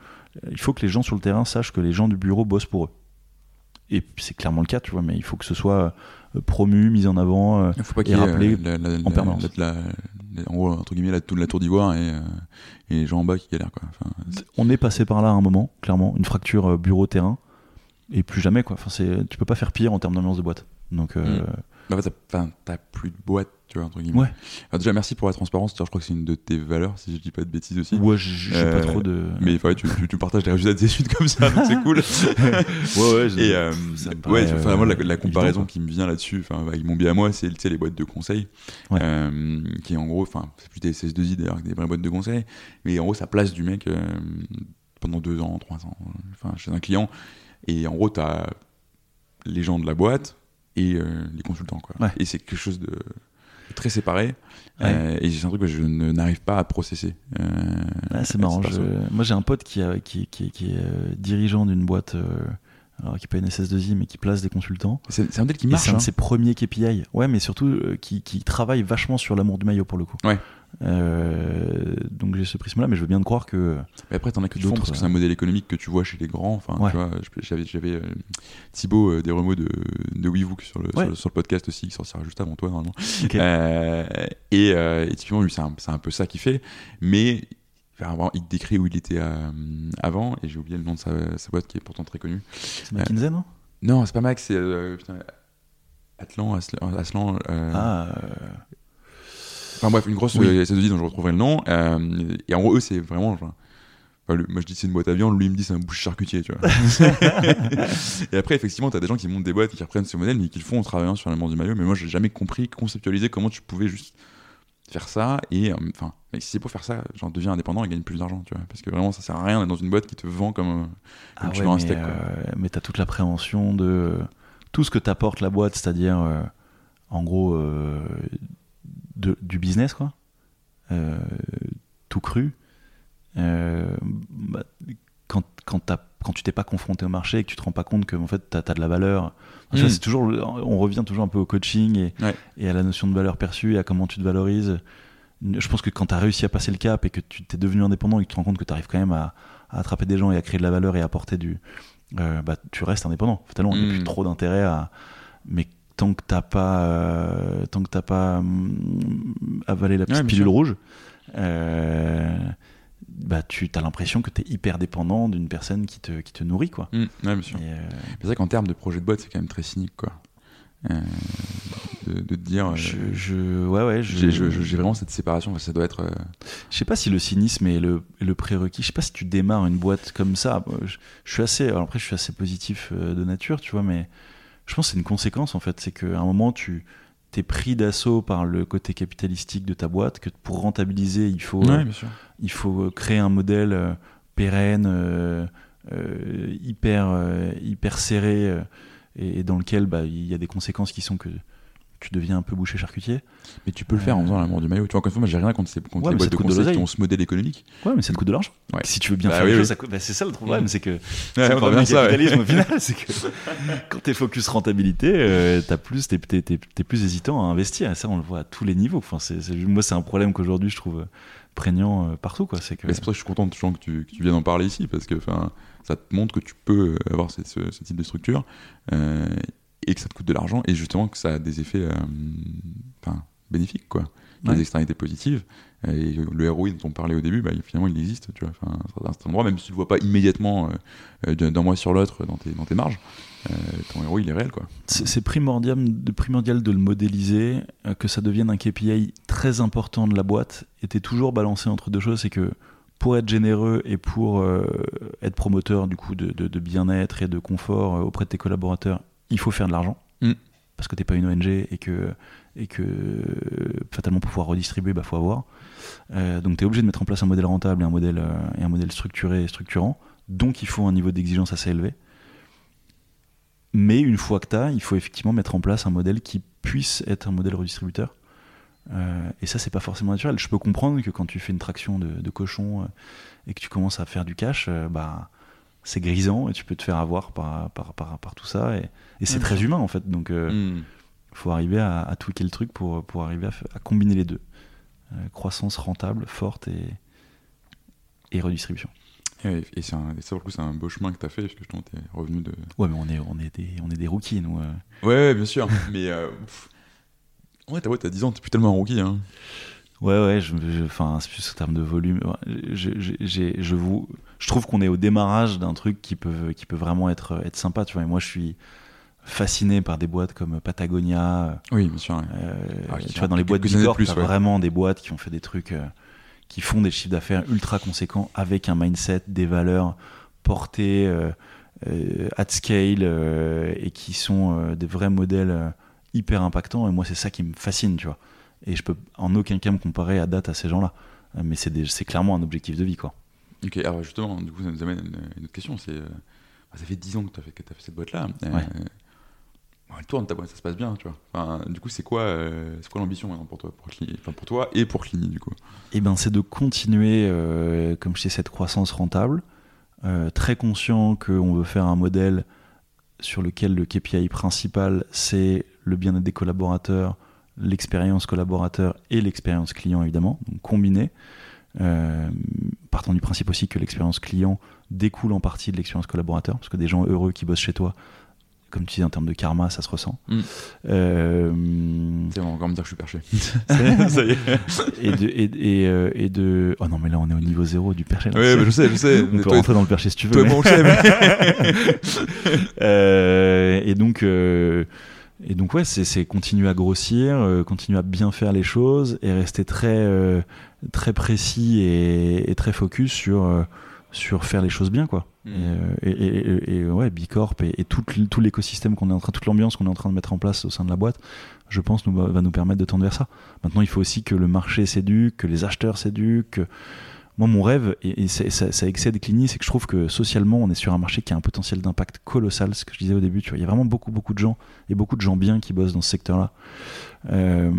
il faut que les gens sur le terrain sachent que les gens du bureau bossent pour eux. Et c'est clairement le cas, tu vois, mais il faut que ce soit euh, promu, mis en avant. Il faut pas et euh, la, la- en la- permanence. en gros, entre guillemets, la, tour- la tour d'ivoire et, et les gens en bas qui galèrent. Quoi. Enfin, on est passé par là à un moment, clairement, une fracture bureau-terrain, et plus jamais, quoi. Enfin, c'est, tu peux pas faire pire en termes d'ambiance de boîte. Donc, euh, Mm. En fait, t'as- enfin, t'as plus de boîte, tu vois, entre guillemets. Ouais. Déjà, merci pour la transparence. Je crois que c'est une de tes valeurs, si je dis pas de bêtises aussi. ouais, j'ai, Euh, pas trop de. Mais ouais, tu, tu, tu partages les résultats de tes études comme ça, donc c'est cool. *laughs* ouais, ouais, Et euh, ça me ouais, enfin, moi, la, euh, la comparaison qui me vient là-dessus, enfin, avec mon bien à moi, c'est les boîtes de conseil, Ouais. euh, qui en gros, enfin, c'est plus des SS2I d'ailleurs que des vraies boîtes de conseil, mais en gros, ça place du mec euh, pendant deux ans, trois ans, enfin, chez un client, et en gros, t'as les gens de la boîte et euh, les consultants, quoi. Ouais. Et c'est quelque chose de très séparé, Ouais. euh, et c'est un truc que je ne- n'arrive pas à processer. Euh, Ouais, c'est marrant. je-. Moi, j'ai un pote qui, a- qui, qui- qui est euh, dirigeant d'une boîte, alors qui n'est pas une SS2I, mais qui place des consultants. C'est un modèle qui marche. c'est un hein. de ses premiers KPI. Ouais, mais surtout qui, qui travaille vachement sur l'amour du maillot pour le coup. Ouais. Euh, donc j'ai ce prisme-là, mais je veux bien te croire que. Mais après, t'en as que du D'autres, fond parce que euh, c'est un modèle économique que tu vois chez les grands. Enfin, Ouais. tu vois, je- j'avais, j'avais euh, Thibaut euh, des remous de, de WeVook sur le, Ouais. sur, le, sur le podcast aussi, qui sortira juste avant toi, normalement. Euh, et, euh, et typiquement, lui, c'est un, c'est un peu ça qu'il fait. Mais enfin, il décrit où il était euh, avant, et j'ai oublié le nom de sa, sa boîte qui est pourtant très connue. C'est McKinsey, non? Non, c'est pas Max, c'est. euh, putain, Atlan, Aslan. Aslan, euh, Ah, euh, Enfin bref, une grosse Oui. euh, SS2I dont je retrouverai le nom. euh, et en gros, eux, c'est vraiment. genre, enfin, le- moi, je dis c'est une boîte à viande, lui, il me dit c'est un bouche charcutier, tu vois. *laughs* et après, effectivement, t'as des gens qui montent des boîtes qui reprennent ce modèle, mais qui le font en travaillant sur l'amour du maillot. Mais moi, j'ai jamais compris, conceptualisé comment tu pouvais juste faire ça. Et euh, enfin, si c'est pour faire ça, genre, deviens indépendant et gagne plus d'argent, tu vois. Parce que vraiment, ça sert à rien d'être dans une boîte qui te vend comme. euh, ah tu ouais, un mais, steak, euh, mais t'as toute l'appréhension de euh, tout ce que t'apporte la boîte, c'est-à-dire euh, en gros euh, de- du business, quoi. Euh, tout cru. Euh, bah, quand, quand, quand tu t'es pas confronté au marché et que tu te rends pas compte que en fait, tu as, de la valeur. Tu vois, Mm. c'est toujours, on revient toujours un peu au coaching et, Ouais. et à la notion de valeur perçue et à comment tu te valorises. Je pense que quand tu as réussi à passer le cap et que tu t'es devenu indépendant et que tu te rends compte que tu arrives quand même à, à attraper des gens et à créer de la valeur et à apporter du. euh, bah, tu restes indépendant. Fatalement, il n'y a Mm. plus trop d'intérêt à. Mais tant que t'as pas, euh, tant que t'as pas hum, avalé la petite Ouais, pilule sûr. rouge, euh, bah tu as l'impression que tu es hyper dépendant d'une personne qui te, qui te nourrit quoi. Mm, ouais, bien sûr. Et, euh, C'est vrai qu'en termes de projet de boîte, c'est quand même très cynique, quoi. Euh, de, de te dire. je, je- ouais ouais, J'ai je- je- j'ai vraiment cette séparation. Ça doit être. euh, Je sais pas si le cynisme est le, le prérequis. Je sais pas si tu démarres une boîte comme ça. Je, suis assez. alors après, je suis assez positif de nature, tu vois, mais je pense que c'est une conséquence en fait. C'est qu'à un moment, tu t'es pris d'assaut par le côté capitalistique de ta boîte, que pour rentabiliser, il faut, euh, il faut créer un modèle euh, pérenne, euh, euh, hyper, euh, hyper serré, euh, et, et dans lequel bah, il y a des conséquences qui sont que tu deviens un peu boucher charcutier. Mais tu peux le faire en faisant l'amour du maillot. Tu vois, encore une fois, moi, j'ai rien contre, ces, contre Ouais, les boîtes de de conseil qui ont ce modèle économique. Ouais, mais ça te coûte de l'argent. Ouais. Si tu veux bien Bah faire oui, oui. bah, c'est ça le *laughs* problème, c'est que c'est le problème du capitalisme au final, *laughs* c'est que quand t'es focus rentabilité, euh, t'as plus, t'es, t'es- t'es- t'es plus hésitant à investir. Et ça, on le voit à tous les niveaux. Enfin, c'est, c'est- moi, c'est un problème qu'aujourd'hui je trouve prégnant euh, partout. Quoi. C'est que, Mais c'est pour ça que je suis content toujours que tu, que tu viennes en parler ici, parce que ça te montre que tu peux euh, avoir ce, ce- ce type de structure euh, et que ça te coûte de l'argent et justement que ça a des effets euh, enfin, bénéfiques, quoi. Ouais. des externalités positives. Et le ROI dont on parlait au début, bah, finalement, il existe, tu vois. Enfin, à un certain endroit, même si tu le vois pas immédiatement euh, euh, d'un mois sur l'autre dans tes, dans tes marges, euh, ton ROI, il est réel, quoi. c'est, primordial, de, primordial de le modéliser, euh, que ça devienne un KPI très important de la boîte. Et t'es toujours balancé entre deux choses. C'est que pour être généreux et pour euh, être promoteur du coup de, de- de bien-être et de confort auprès de tes collaborateurs, il faut faire de l'argent. Mm. Parce que t'es pas une ONG et que, et que euh, fatalement pour pouvoir redistribuer, bah faut avoir. Euh, donc tu es obligé de mettre en place un modèle rentable et un modèle, euh, et un modèle structuré et structurant. Donc il faut un niveau d'exigence assez élevé. Mais une fois que tu as, il faut effectivement mettre en place un modèle qui puisse être un modèle redistributeur. Euh, et ça, c'est pas forcément naturel. Je peux comprendre que quand tu fais une traction de, de cochon euh, et que tu commences à faire du cash, euh, bah, c'est grisant et tu peux te faire avoir par, par, par, par tout ça. Et, et c'est Ouais, très humain en fait. Donc il Hmm. faut arriver à, à tweaker le truc pour, pour arriver à, combiner les deux. Euh, croissance rentable, forte et, et redistribution. Et, et c'est un- et ça, pour le coup, c'est un beau chemin que tu as fait, parce que es revenu de. Ouais, mais on est, on est, des, on est des rookies, nous. euh. Ouais, ouais, bien sûr. *laughs* mais. euh, ouais, t'as ouais, t'as 10 ans, t'es plus tellement un rookie. Hein. Ouais, ouais, je, enfin, c'est plus en termes de volume. Je, je- je vous, je trouve qu'on est au démarrage d'un truc qui peut, qui peut vraiment être, être sympa, tu vois. Et moi, je suis fasciné par des boîtes comme Patagonia. Oui, bien sûr. ouais. euh, Ah, tu vois, dans les boîtes de Bicorp, plus, ouais. vraiment des boîtes qui ont fait des trucs, euh, qui font des chiffres d'affaires ultra conséquents avec un mindset, des valeurs portées euh, euh, at scale euh, et qui sont euh, des vrais modèles euh, hyper impactants. Et moi, c'est ça qui me fascine, tu vois. Et je peux en aucun cas me comparer à date à ces gens-là. Mais c'est clairement un objectif de vie, quoi. Ok, alors justement, du coup, ça nous amène à une, autre question. C'est, euh, bah, ça fait 10 ans que tu as fait, cette boîte-là. Euh, Ouais. bon, elle tourne ta boîte, ça se passe bien, tu vois. Enfin, du coup, c'est quoi, euh, c'est quoi l'ambition maintenant pour toi, pour, Clini- enfin, pour toi et pour Clini, du coup? Eh ben, c'est de continuer, comme je dis, cette croissance rentable, très conscient qu'on veut faire un modèle sur lequel le KPI principal, c'est le bien-être des collaborateurs, l'expérience collaborateur et l'expérience client, évidemment, donc combiné. Euh, partant du principe aussi que l'expérience client découle en partie de l'expérience collaborateur, parce que des gens heureux qui bossent chez toi, comme tu dis, en termes de karma, ça se ressent. Mm. Euh, va encore me dire que je suis perché. *laughs* ça y est. et de, et, et, euh, et de. Oh non, mais là, on est au niveau zéro du perché. là. Ouais, mais je sais, je sais. On Mais peut rentrer dans le perché si tu veux. mais- moi, on le sait, mais- *laughs* *laughs* Euh, et donc, euh, et donc ouais, c'est continuer à grossir, euh, continuer à bien faire les choses et rester très, euh, très précis et, et très focus sur, euh, sur faire les choses bien, quoi. Mm. Et, euh, et, et- ouais, Bicorp et, et tout, tout l'écosystème qu'on est en train, toute l'ambiance qu'on est en train de mettre en place au sein de la boîte, je pense, nous, va, va nous permettre de tendre vers ça. Maintenant, il faut aussi que le marché s'éduque, que les acheteurs s'éduquent. que- Moi, mon rêve, et, ça, excède Clini, c'est que je trouve que socialement, on est sur un marché qui a un potentiel d'impact colossal. Ce que je disais au début, tu vois, il y a vraiment beaucoup, beaucoup de gens et beaucoup de gens bien qui bossent dans ce secteur-là. Euh,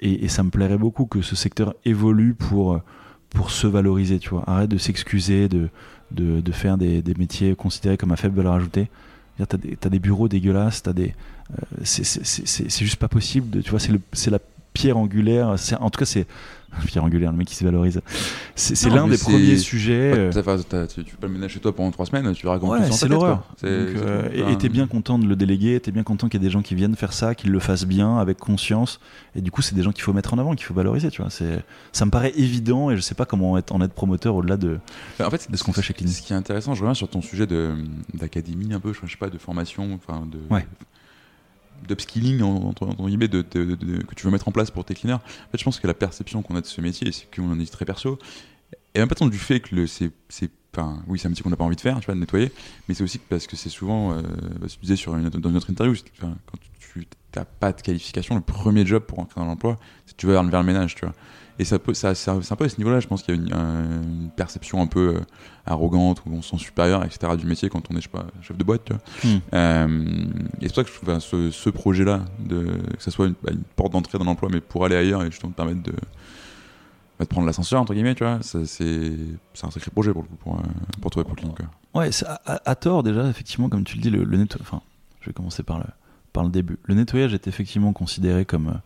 et, ça me plairait beaucoup que ce secteur évolue pour, pour se valoriser, tu vois. Arrête de s'excuser, de, de, faire des, métiers considérés comme à faible valeur ajoutée. Tu as des, t'as des bureaux dégueulasses, t'as des, euh, c'est- juste pas possible. De, tu vois, c'est la pierre angulaire. c'est- En tout cas, c'est *laughs* pierre angulaire, le mec qui se valorise. C'est l'un des premiers sujets. Euh, tu, fais le ménage chez toi pendant 3 semaines, tu comment Ouais, c'est l'horreur. euh, et- t'es bien content de le déléguer, t'es bien content qu'il y ait des gens qui viennent faire ça, qu'ils le fassent bien, avec conscience. Et du coup, c'est des gens qu'il faut mettre en avant, qu'il faut valoriser. Tu vois, c'est, ça me paraît évident et je sais pas comment être, en être promoteur au-delà de. Enfin, en fait, de ce qu'on fait chez Clinique. Ce qui est intéressant, je reviens sur ton sujet d'académie un peu, je sais pas, de formation, enfin de Ouais. D'upskilling en- entre, entre guillemets de, de- que tu veux mettre en place pour tes cleaners. En fait, je pense que la perception qu'on a de ce métier, c'est qu'on en est très perso, et même pas tant du fait que c'est, enfin, oui, c'est un métier qu'on n'a pas envie de faire, tu vois, de nettoyer, mais c'est aussi parce que c'est souvent, euh, bah, tu disais sur une, dans une autre interview, quand tu n'as pas de qualification, le premier job pour entrer dans l'emploi, c'est que tu vas vers, vers le ménage, tu vois. Et ça peut, ça, ça- c'est un peu à ce niveau-là, je pense qu'il y a une, un- une perception un peu euh, arrogante où on se sent supérieur, etc. du métier quand on est, je sais pas, chef de boîte, tu vois. Hmm. Euh, et c'est pour ça que je trouve ce, ce projet-là, que ça soit une, bah, une porte d'entrée dans l'emploi, mais pour aller ailleurs et justement te permettre de, bah, de prendre l'ascenseur, entre guillemets, tu vois, c'est, un sacré projet pour, le coup, pour, euh, pour toi et pour Clinique, quoi. Ouais, à, tort déjà, effectivement, comme tu le dis, le, le netto- Enfin, je vais commencer par le, par le début. Le nettoyage est effectivement considéré comme,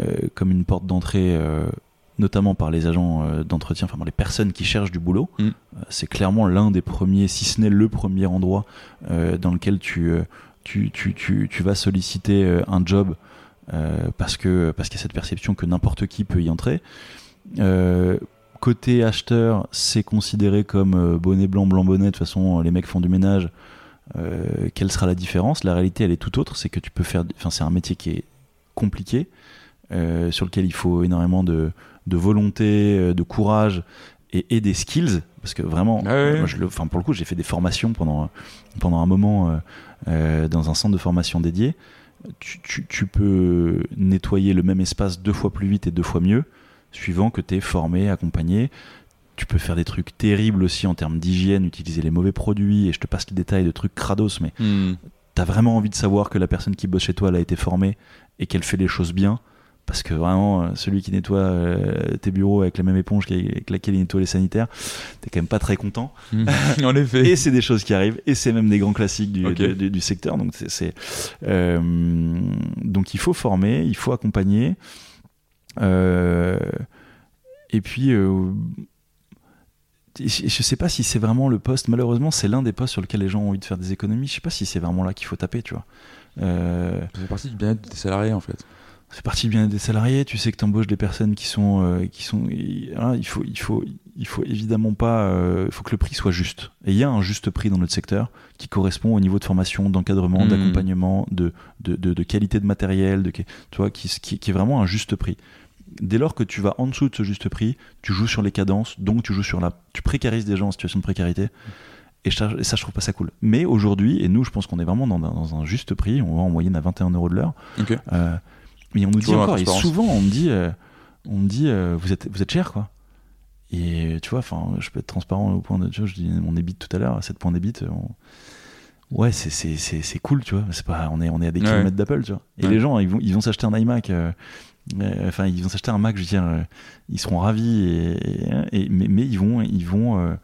euh, comme une porte d'entrée, euh, notamment par les agents euh, d'entretien, enfin par les personnes qui cherchent du boulot. Mm. Euh, c'est clairement l'un des premiers, si ce n'est le premier endroit euh, dans lequel tu, tu, tu, tu, tu vas solliciter un job parce que parce qu'il y a cette perception que n'importe qui peut y entrer. Côté acheteur, c'est considéré comme bonnet blanc, blanc bonnet. De toute façon, les mecs font du ménage. Quelle sera la différence? La réalité, elle est tout autre. C'est que tu peux faire. Enfin, c'est un métier qui est compliqué, euh, sur lequel il faut énormément de, de volonté, euh, de courage et, des skills, parce que vraiment, Ah moi, je le, pour le coup, j'ai fait des formations pendant, pendant un moment euh, euh, dans un centre de formation dédié. Tu, tu- tu peux nettoyer le même espace deux fois plus vite et deux fois mieux, suivant que tu es formé, accompagné. Tu peux faire des trucs terribles aussi en termes d'hygiène, utiliser les mauvais produits, et je te passe les détails de trucs crados, mais Hmm. t'as vraiment envie de savoir que la personne qui bosse chez toi elle a été formée et qu'elle fait les choses bien parce que vraiment euh, celui qui nettoie euh, tes bureaux avec la même éponge qu'avec laquelle il nettoie les sanitaires t'es quand même pas très content Hmm. *laughs* en effet. et c'est des choses qui arrivent et c'est même des grands classiques du, secteur donc c'est euh, donc il faut former il faut accompagner Euh, et puis je sais pas si c'est vraiment le poste malheureusement c'est l'un des postes sur lequel les gens ont envie de faire des économies je sais pas si c'est vraiment là qu'il faut taper tu vois Ça fait partie du bien-être des salariés en fait. C'est partie bien des salariés. Tu sais que tu embauches des personnes qui sont, euh, qui sont. et, voilà, il faut, il faut, il faut évidemment pas. euh, il faut que le prix soit juste. Et il y a un juste prix dans notre secteur qui correspond au niveau de formation, d'encadrement, Mhm. d'accompagnement, de, de, de, de qualité de matériel, de, tu vois, qui, qui, qui est vraiment un juste prix. Dès lors que tu vas en dessous de ce juste prix, tu joues sur les cadences, donc tu joues sur la, tu précarises des gens en situation de précarité. Et ça, et ça, je trouve pas ça cool. Mais aujourd'hui, et nous, je pense qu'on est vraiment dans, un- dans un juste prix. On va en moyenne à 21 euros de l'heure. Ok. Euh, mais on nous dit encore, et souvent on me dit, euh, on me dit, euh, vous êtes, vous êtes cher quoi. Et tu vois, enfin, je peux être transparent au point de, tu vois, je dis mon débit tout à l'heure, à 7 points débit. on- Ouais, c'est, c'est, c'est, c'est cool, tu vois. C'est pas, on est, on est à des Ouais. kilomètres d'Apple, tu vois. Et Ouais. les gens, ils vont, ils vont s'acheter un iMac. euh, euh, Enfin, ils vont s'acheter un Mac, je veux dire, euh, ils seront ravis, et, et- mais, mais ils vont, ils vont euh,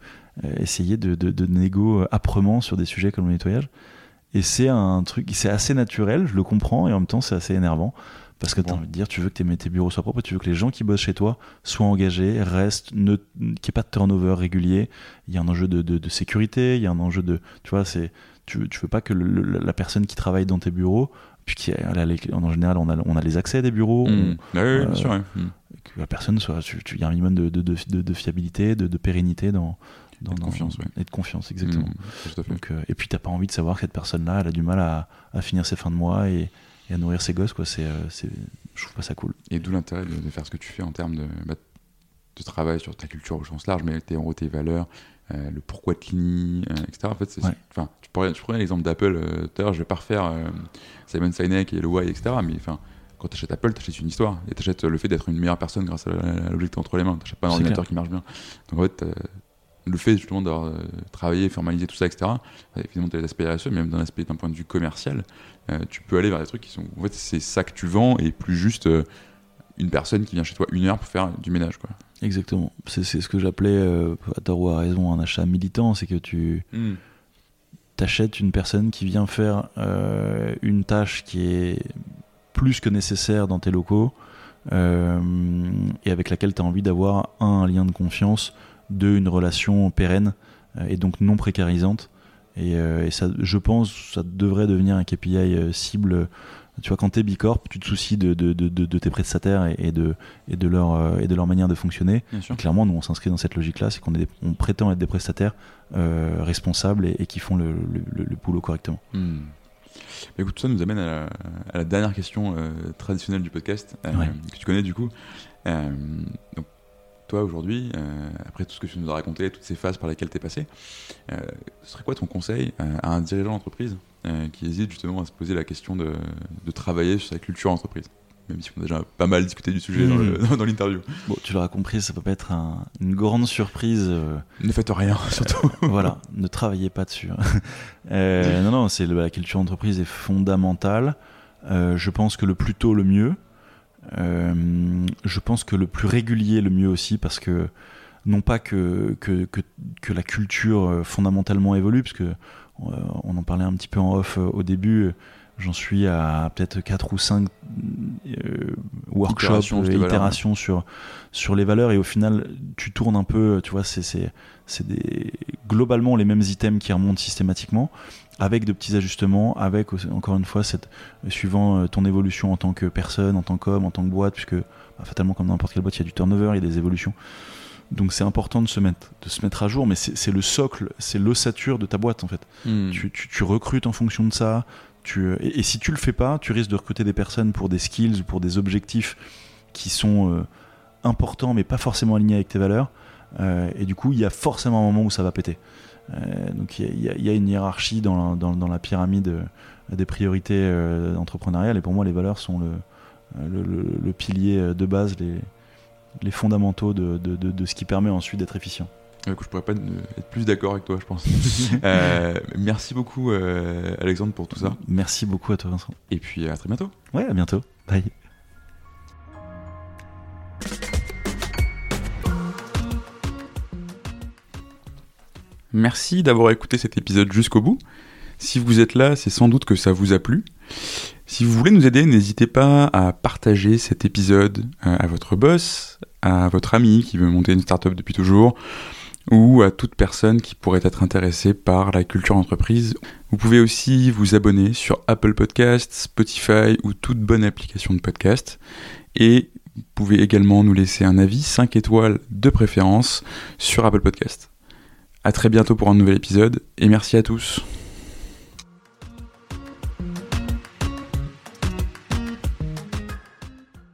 euh, essayer de, de, de négo euh, âprement sur des sujets comme le nettoyage. Et c'est un truc, c'est assez naturel, je le comprends, et en même temps c'est assez énervant. Parce que tu as Bon. envie de dire, tu veux que tes, tes bureaux soient propres, tu veux que les gens qui bossent chez toi soient engagés, restent, ne- qu'il n'y ait pas de turnover régulier. Il y a un enjeu de, de- de sécurité, il y a un enjeu de. Tu vois, c'est, tu, veux- tu veux pas que le- le- la personne qui travaille dans tes bureaux, puis qui, les- en général, on a, on a les accès à des bureaux, on- Hmm. Oui, bien euh, sûr. Hmm. que la personne soit. Il y a un minimum de, fiabilité, de, pérennité dans. dans Et de dans- confiance, ouais. Et de confiance, exactement. Hmm. Donc, euh, et puis t'as pas envie de savoir que cette personne-là, elle a du mal à, à finir ses fins de mois et, et à nourrir ses gosses, quoi. C'est, euh, c'est, je trouve pas ça cool. Et d'où l'intérêt de, de faire ce que tu fais en termes de, bah, de travail sur ta culture au sens large, mais tes, en gros tes valeurs, euh, le pourquoi de Clini, euh, etc. En fait, c'est, Ouais. enfin, tu, pourrais, tu prenais l'exemple d'Apple euh, tout à l'heure, je vais pas refaire Simon Sinek et le why, etc. Mais enfin, quand tu achètes Apple, tu achètes une histoire et tu achètes le fait d'être une meilleure personne grâce à, l'objet que t'as entre les mains. Tu pas un ordinateur qui marche bien. Donc en fait, le fait justement d'avoir euh, travaillé, formalisé tout ça, etc. euh, Évidemment, tu as les aspects RSE, mais même d'un aspect d'un point de vue commercial, euh, tu peux aller vers des trucs qui sont. En fait, c'est ça que tu vends et plus juste euh, une personne qui vient chez toi une heure pour faire du ménage. Quoi. Exactement. C'est, ce que j'appelais, euh, à tort ou à raison, un achat militant. C'est que tu t'achètes une personne qui vient faire une tâche qui est plus que nécessaire dans tes locaux et avec laquelle tu as envie d'avoir un, un lien de confiance, deux, une relation pérenne euh, et donc non précarisante. Et, euh, et ça, je pense, ça devrait devenir un KPI euh, cible. Tu vois, quand t'es Bicorp, tu te soucies de, de, de, de- de tes prestataires et, et de, et, de leur, et de leur manière de fonctionner. Clairement, nous, on s'inscrit dans cette logique-là, c'est qu'on est des- on prétend être des prestataires euh, responsables et, et qui font le, le, le- le boulot correctement. Hmm. Mais écoute, tout ça nous amène à la, à la dernière question euh, traditionnelle du podcast, euh, Ouais. que tu connais du coup. Donc, toi aujourd'hui, euh, après tout ce que tu nous as raconté, toutes ces phases par lesquelles tu es passé, euh, ce serait quoi ton conseil euh, à un dirigeant d'entreprise qui hésite justement à se poser la question de, de travailler sur sa culture entreprise même si on a déjà pas mal discuté du sujet dans *laughs* dans l'interview. Bon, tu l'auras compris, ça peut pas être un- une grande surprise. Ne faites rien, *laughs* surtout. voilà, ne travaillez pas dessus. hein. *laughs* Non, non, c'est la culture d'entreprise est fondamentale. Je pense que le plus tôt, le mieux. Euh, je pense que le plus régulier, le mieux aussi, parce que non pas que, que, que, la culture euh, fondamentalement évolue, parce que euh, on en parlait un petit peu en off au début. J'en suis à peut-être 4 ou 5 workshops, Itérations euh, itérations sur, sur les valeurs, et au final, tu tournes un peu, tu vois, c'est c'est- c'est des, globalement les mêmes items qui remontent systématiquement, avec de petits ajustements, avec encore une fois, cette, suivant euh, ton évolution en tant que personne, en tant qu'homme, en tant que boîte, puisque bah, fatalement, comme dans n'importe quelle boîte, il y a du turnover, il y a des évolutions. Donc c'est important de se mettre, de se mettre à jour, mais c'est c'est le socle, c'est l'ossature de ta boîte en fait. Hmm. Tu, tu- tu recrutes en fonction de ça. Et, si tu le fais pas, tu risques de recruter des personnes pour des skills ou pour des objectifs qui sont euh, importants mais pas forcément alignés avec tes valeurs. et du coup, il y a forcément un moment où ça va péter. donc il y, a une hiérarchie dans la, pyramide des priorités entrepreneuriales, et pour moi, les valeurs sont le, pilier de base, les, fondamentaux de ce qui permet ensuite d'être efficient. Je je pourrais pas être plus d'accord avec toi, je pense. *laughs* euh, merci beaucoup, euh, Alexandre, pour tout ça. Merci beaucoup à toi, Vincent. Et puis à très bientôt. Ouais, à bientôt. Bye. Merci d'avoir écouté cet épisode jusqu'au bout. Si vous êtes là, c'est sans doute que ça vous a plu. Si vous voulez nous aider, n'hésitez pas à partager cet épisode euh, à votre boss, à votre ami qui veut monter une startup depuis toujours, ou à toute personne qui pourrait être intéressée par la culture entreprise. Vous pouvez aussi vous abonner sur Apple Podcasts, Spotify ou toute bonne application de podcast. Et vous pouvez également nous laisser un avis 5 étoiles de préférence sur Apple Podcasts. A très bientôt pour un nouvel épisode et merci à tous.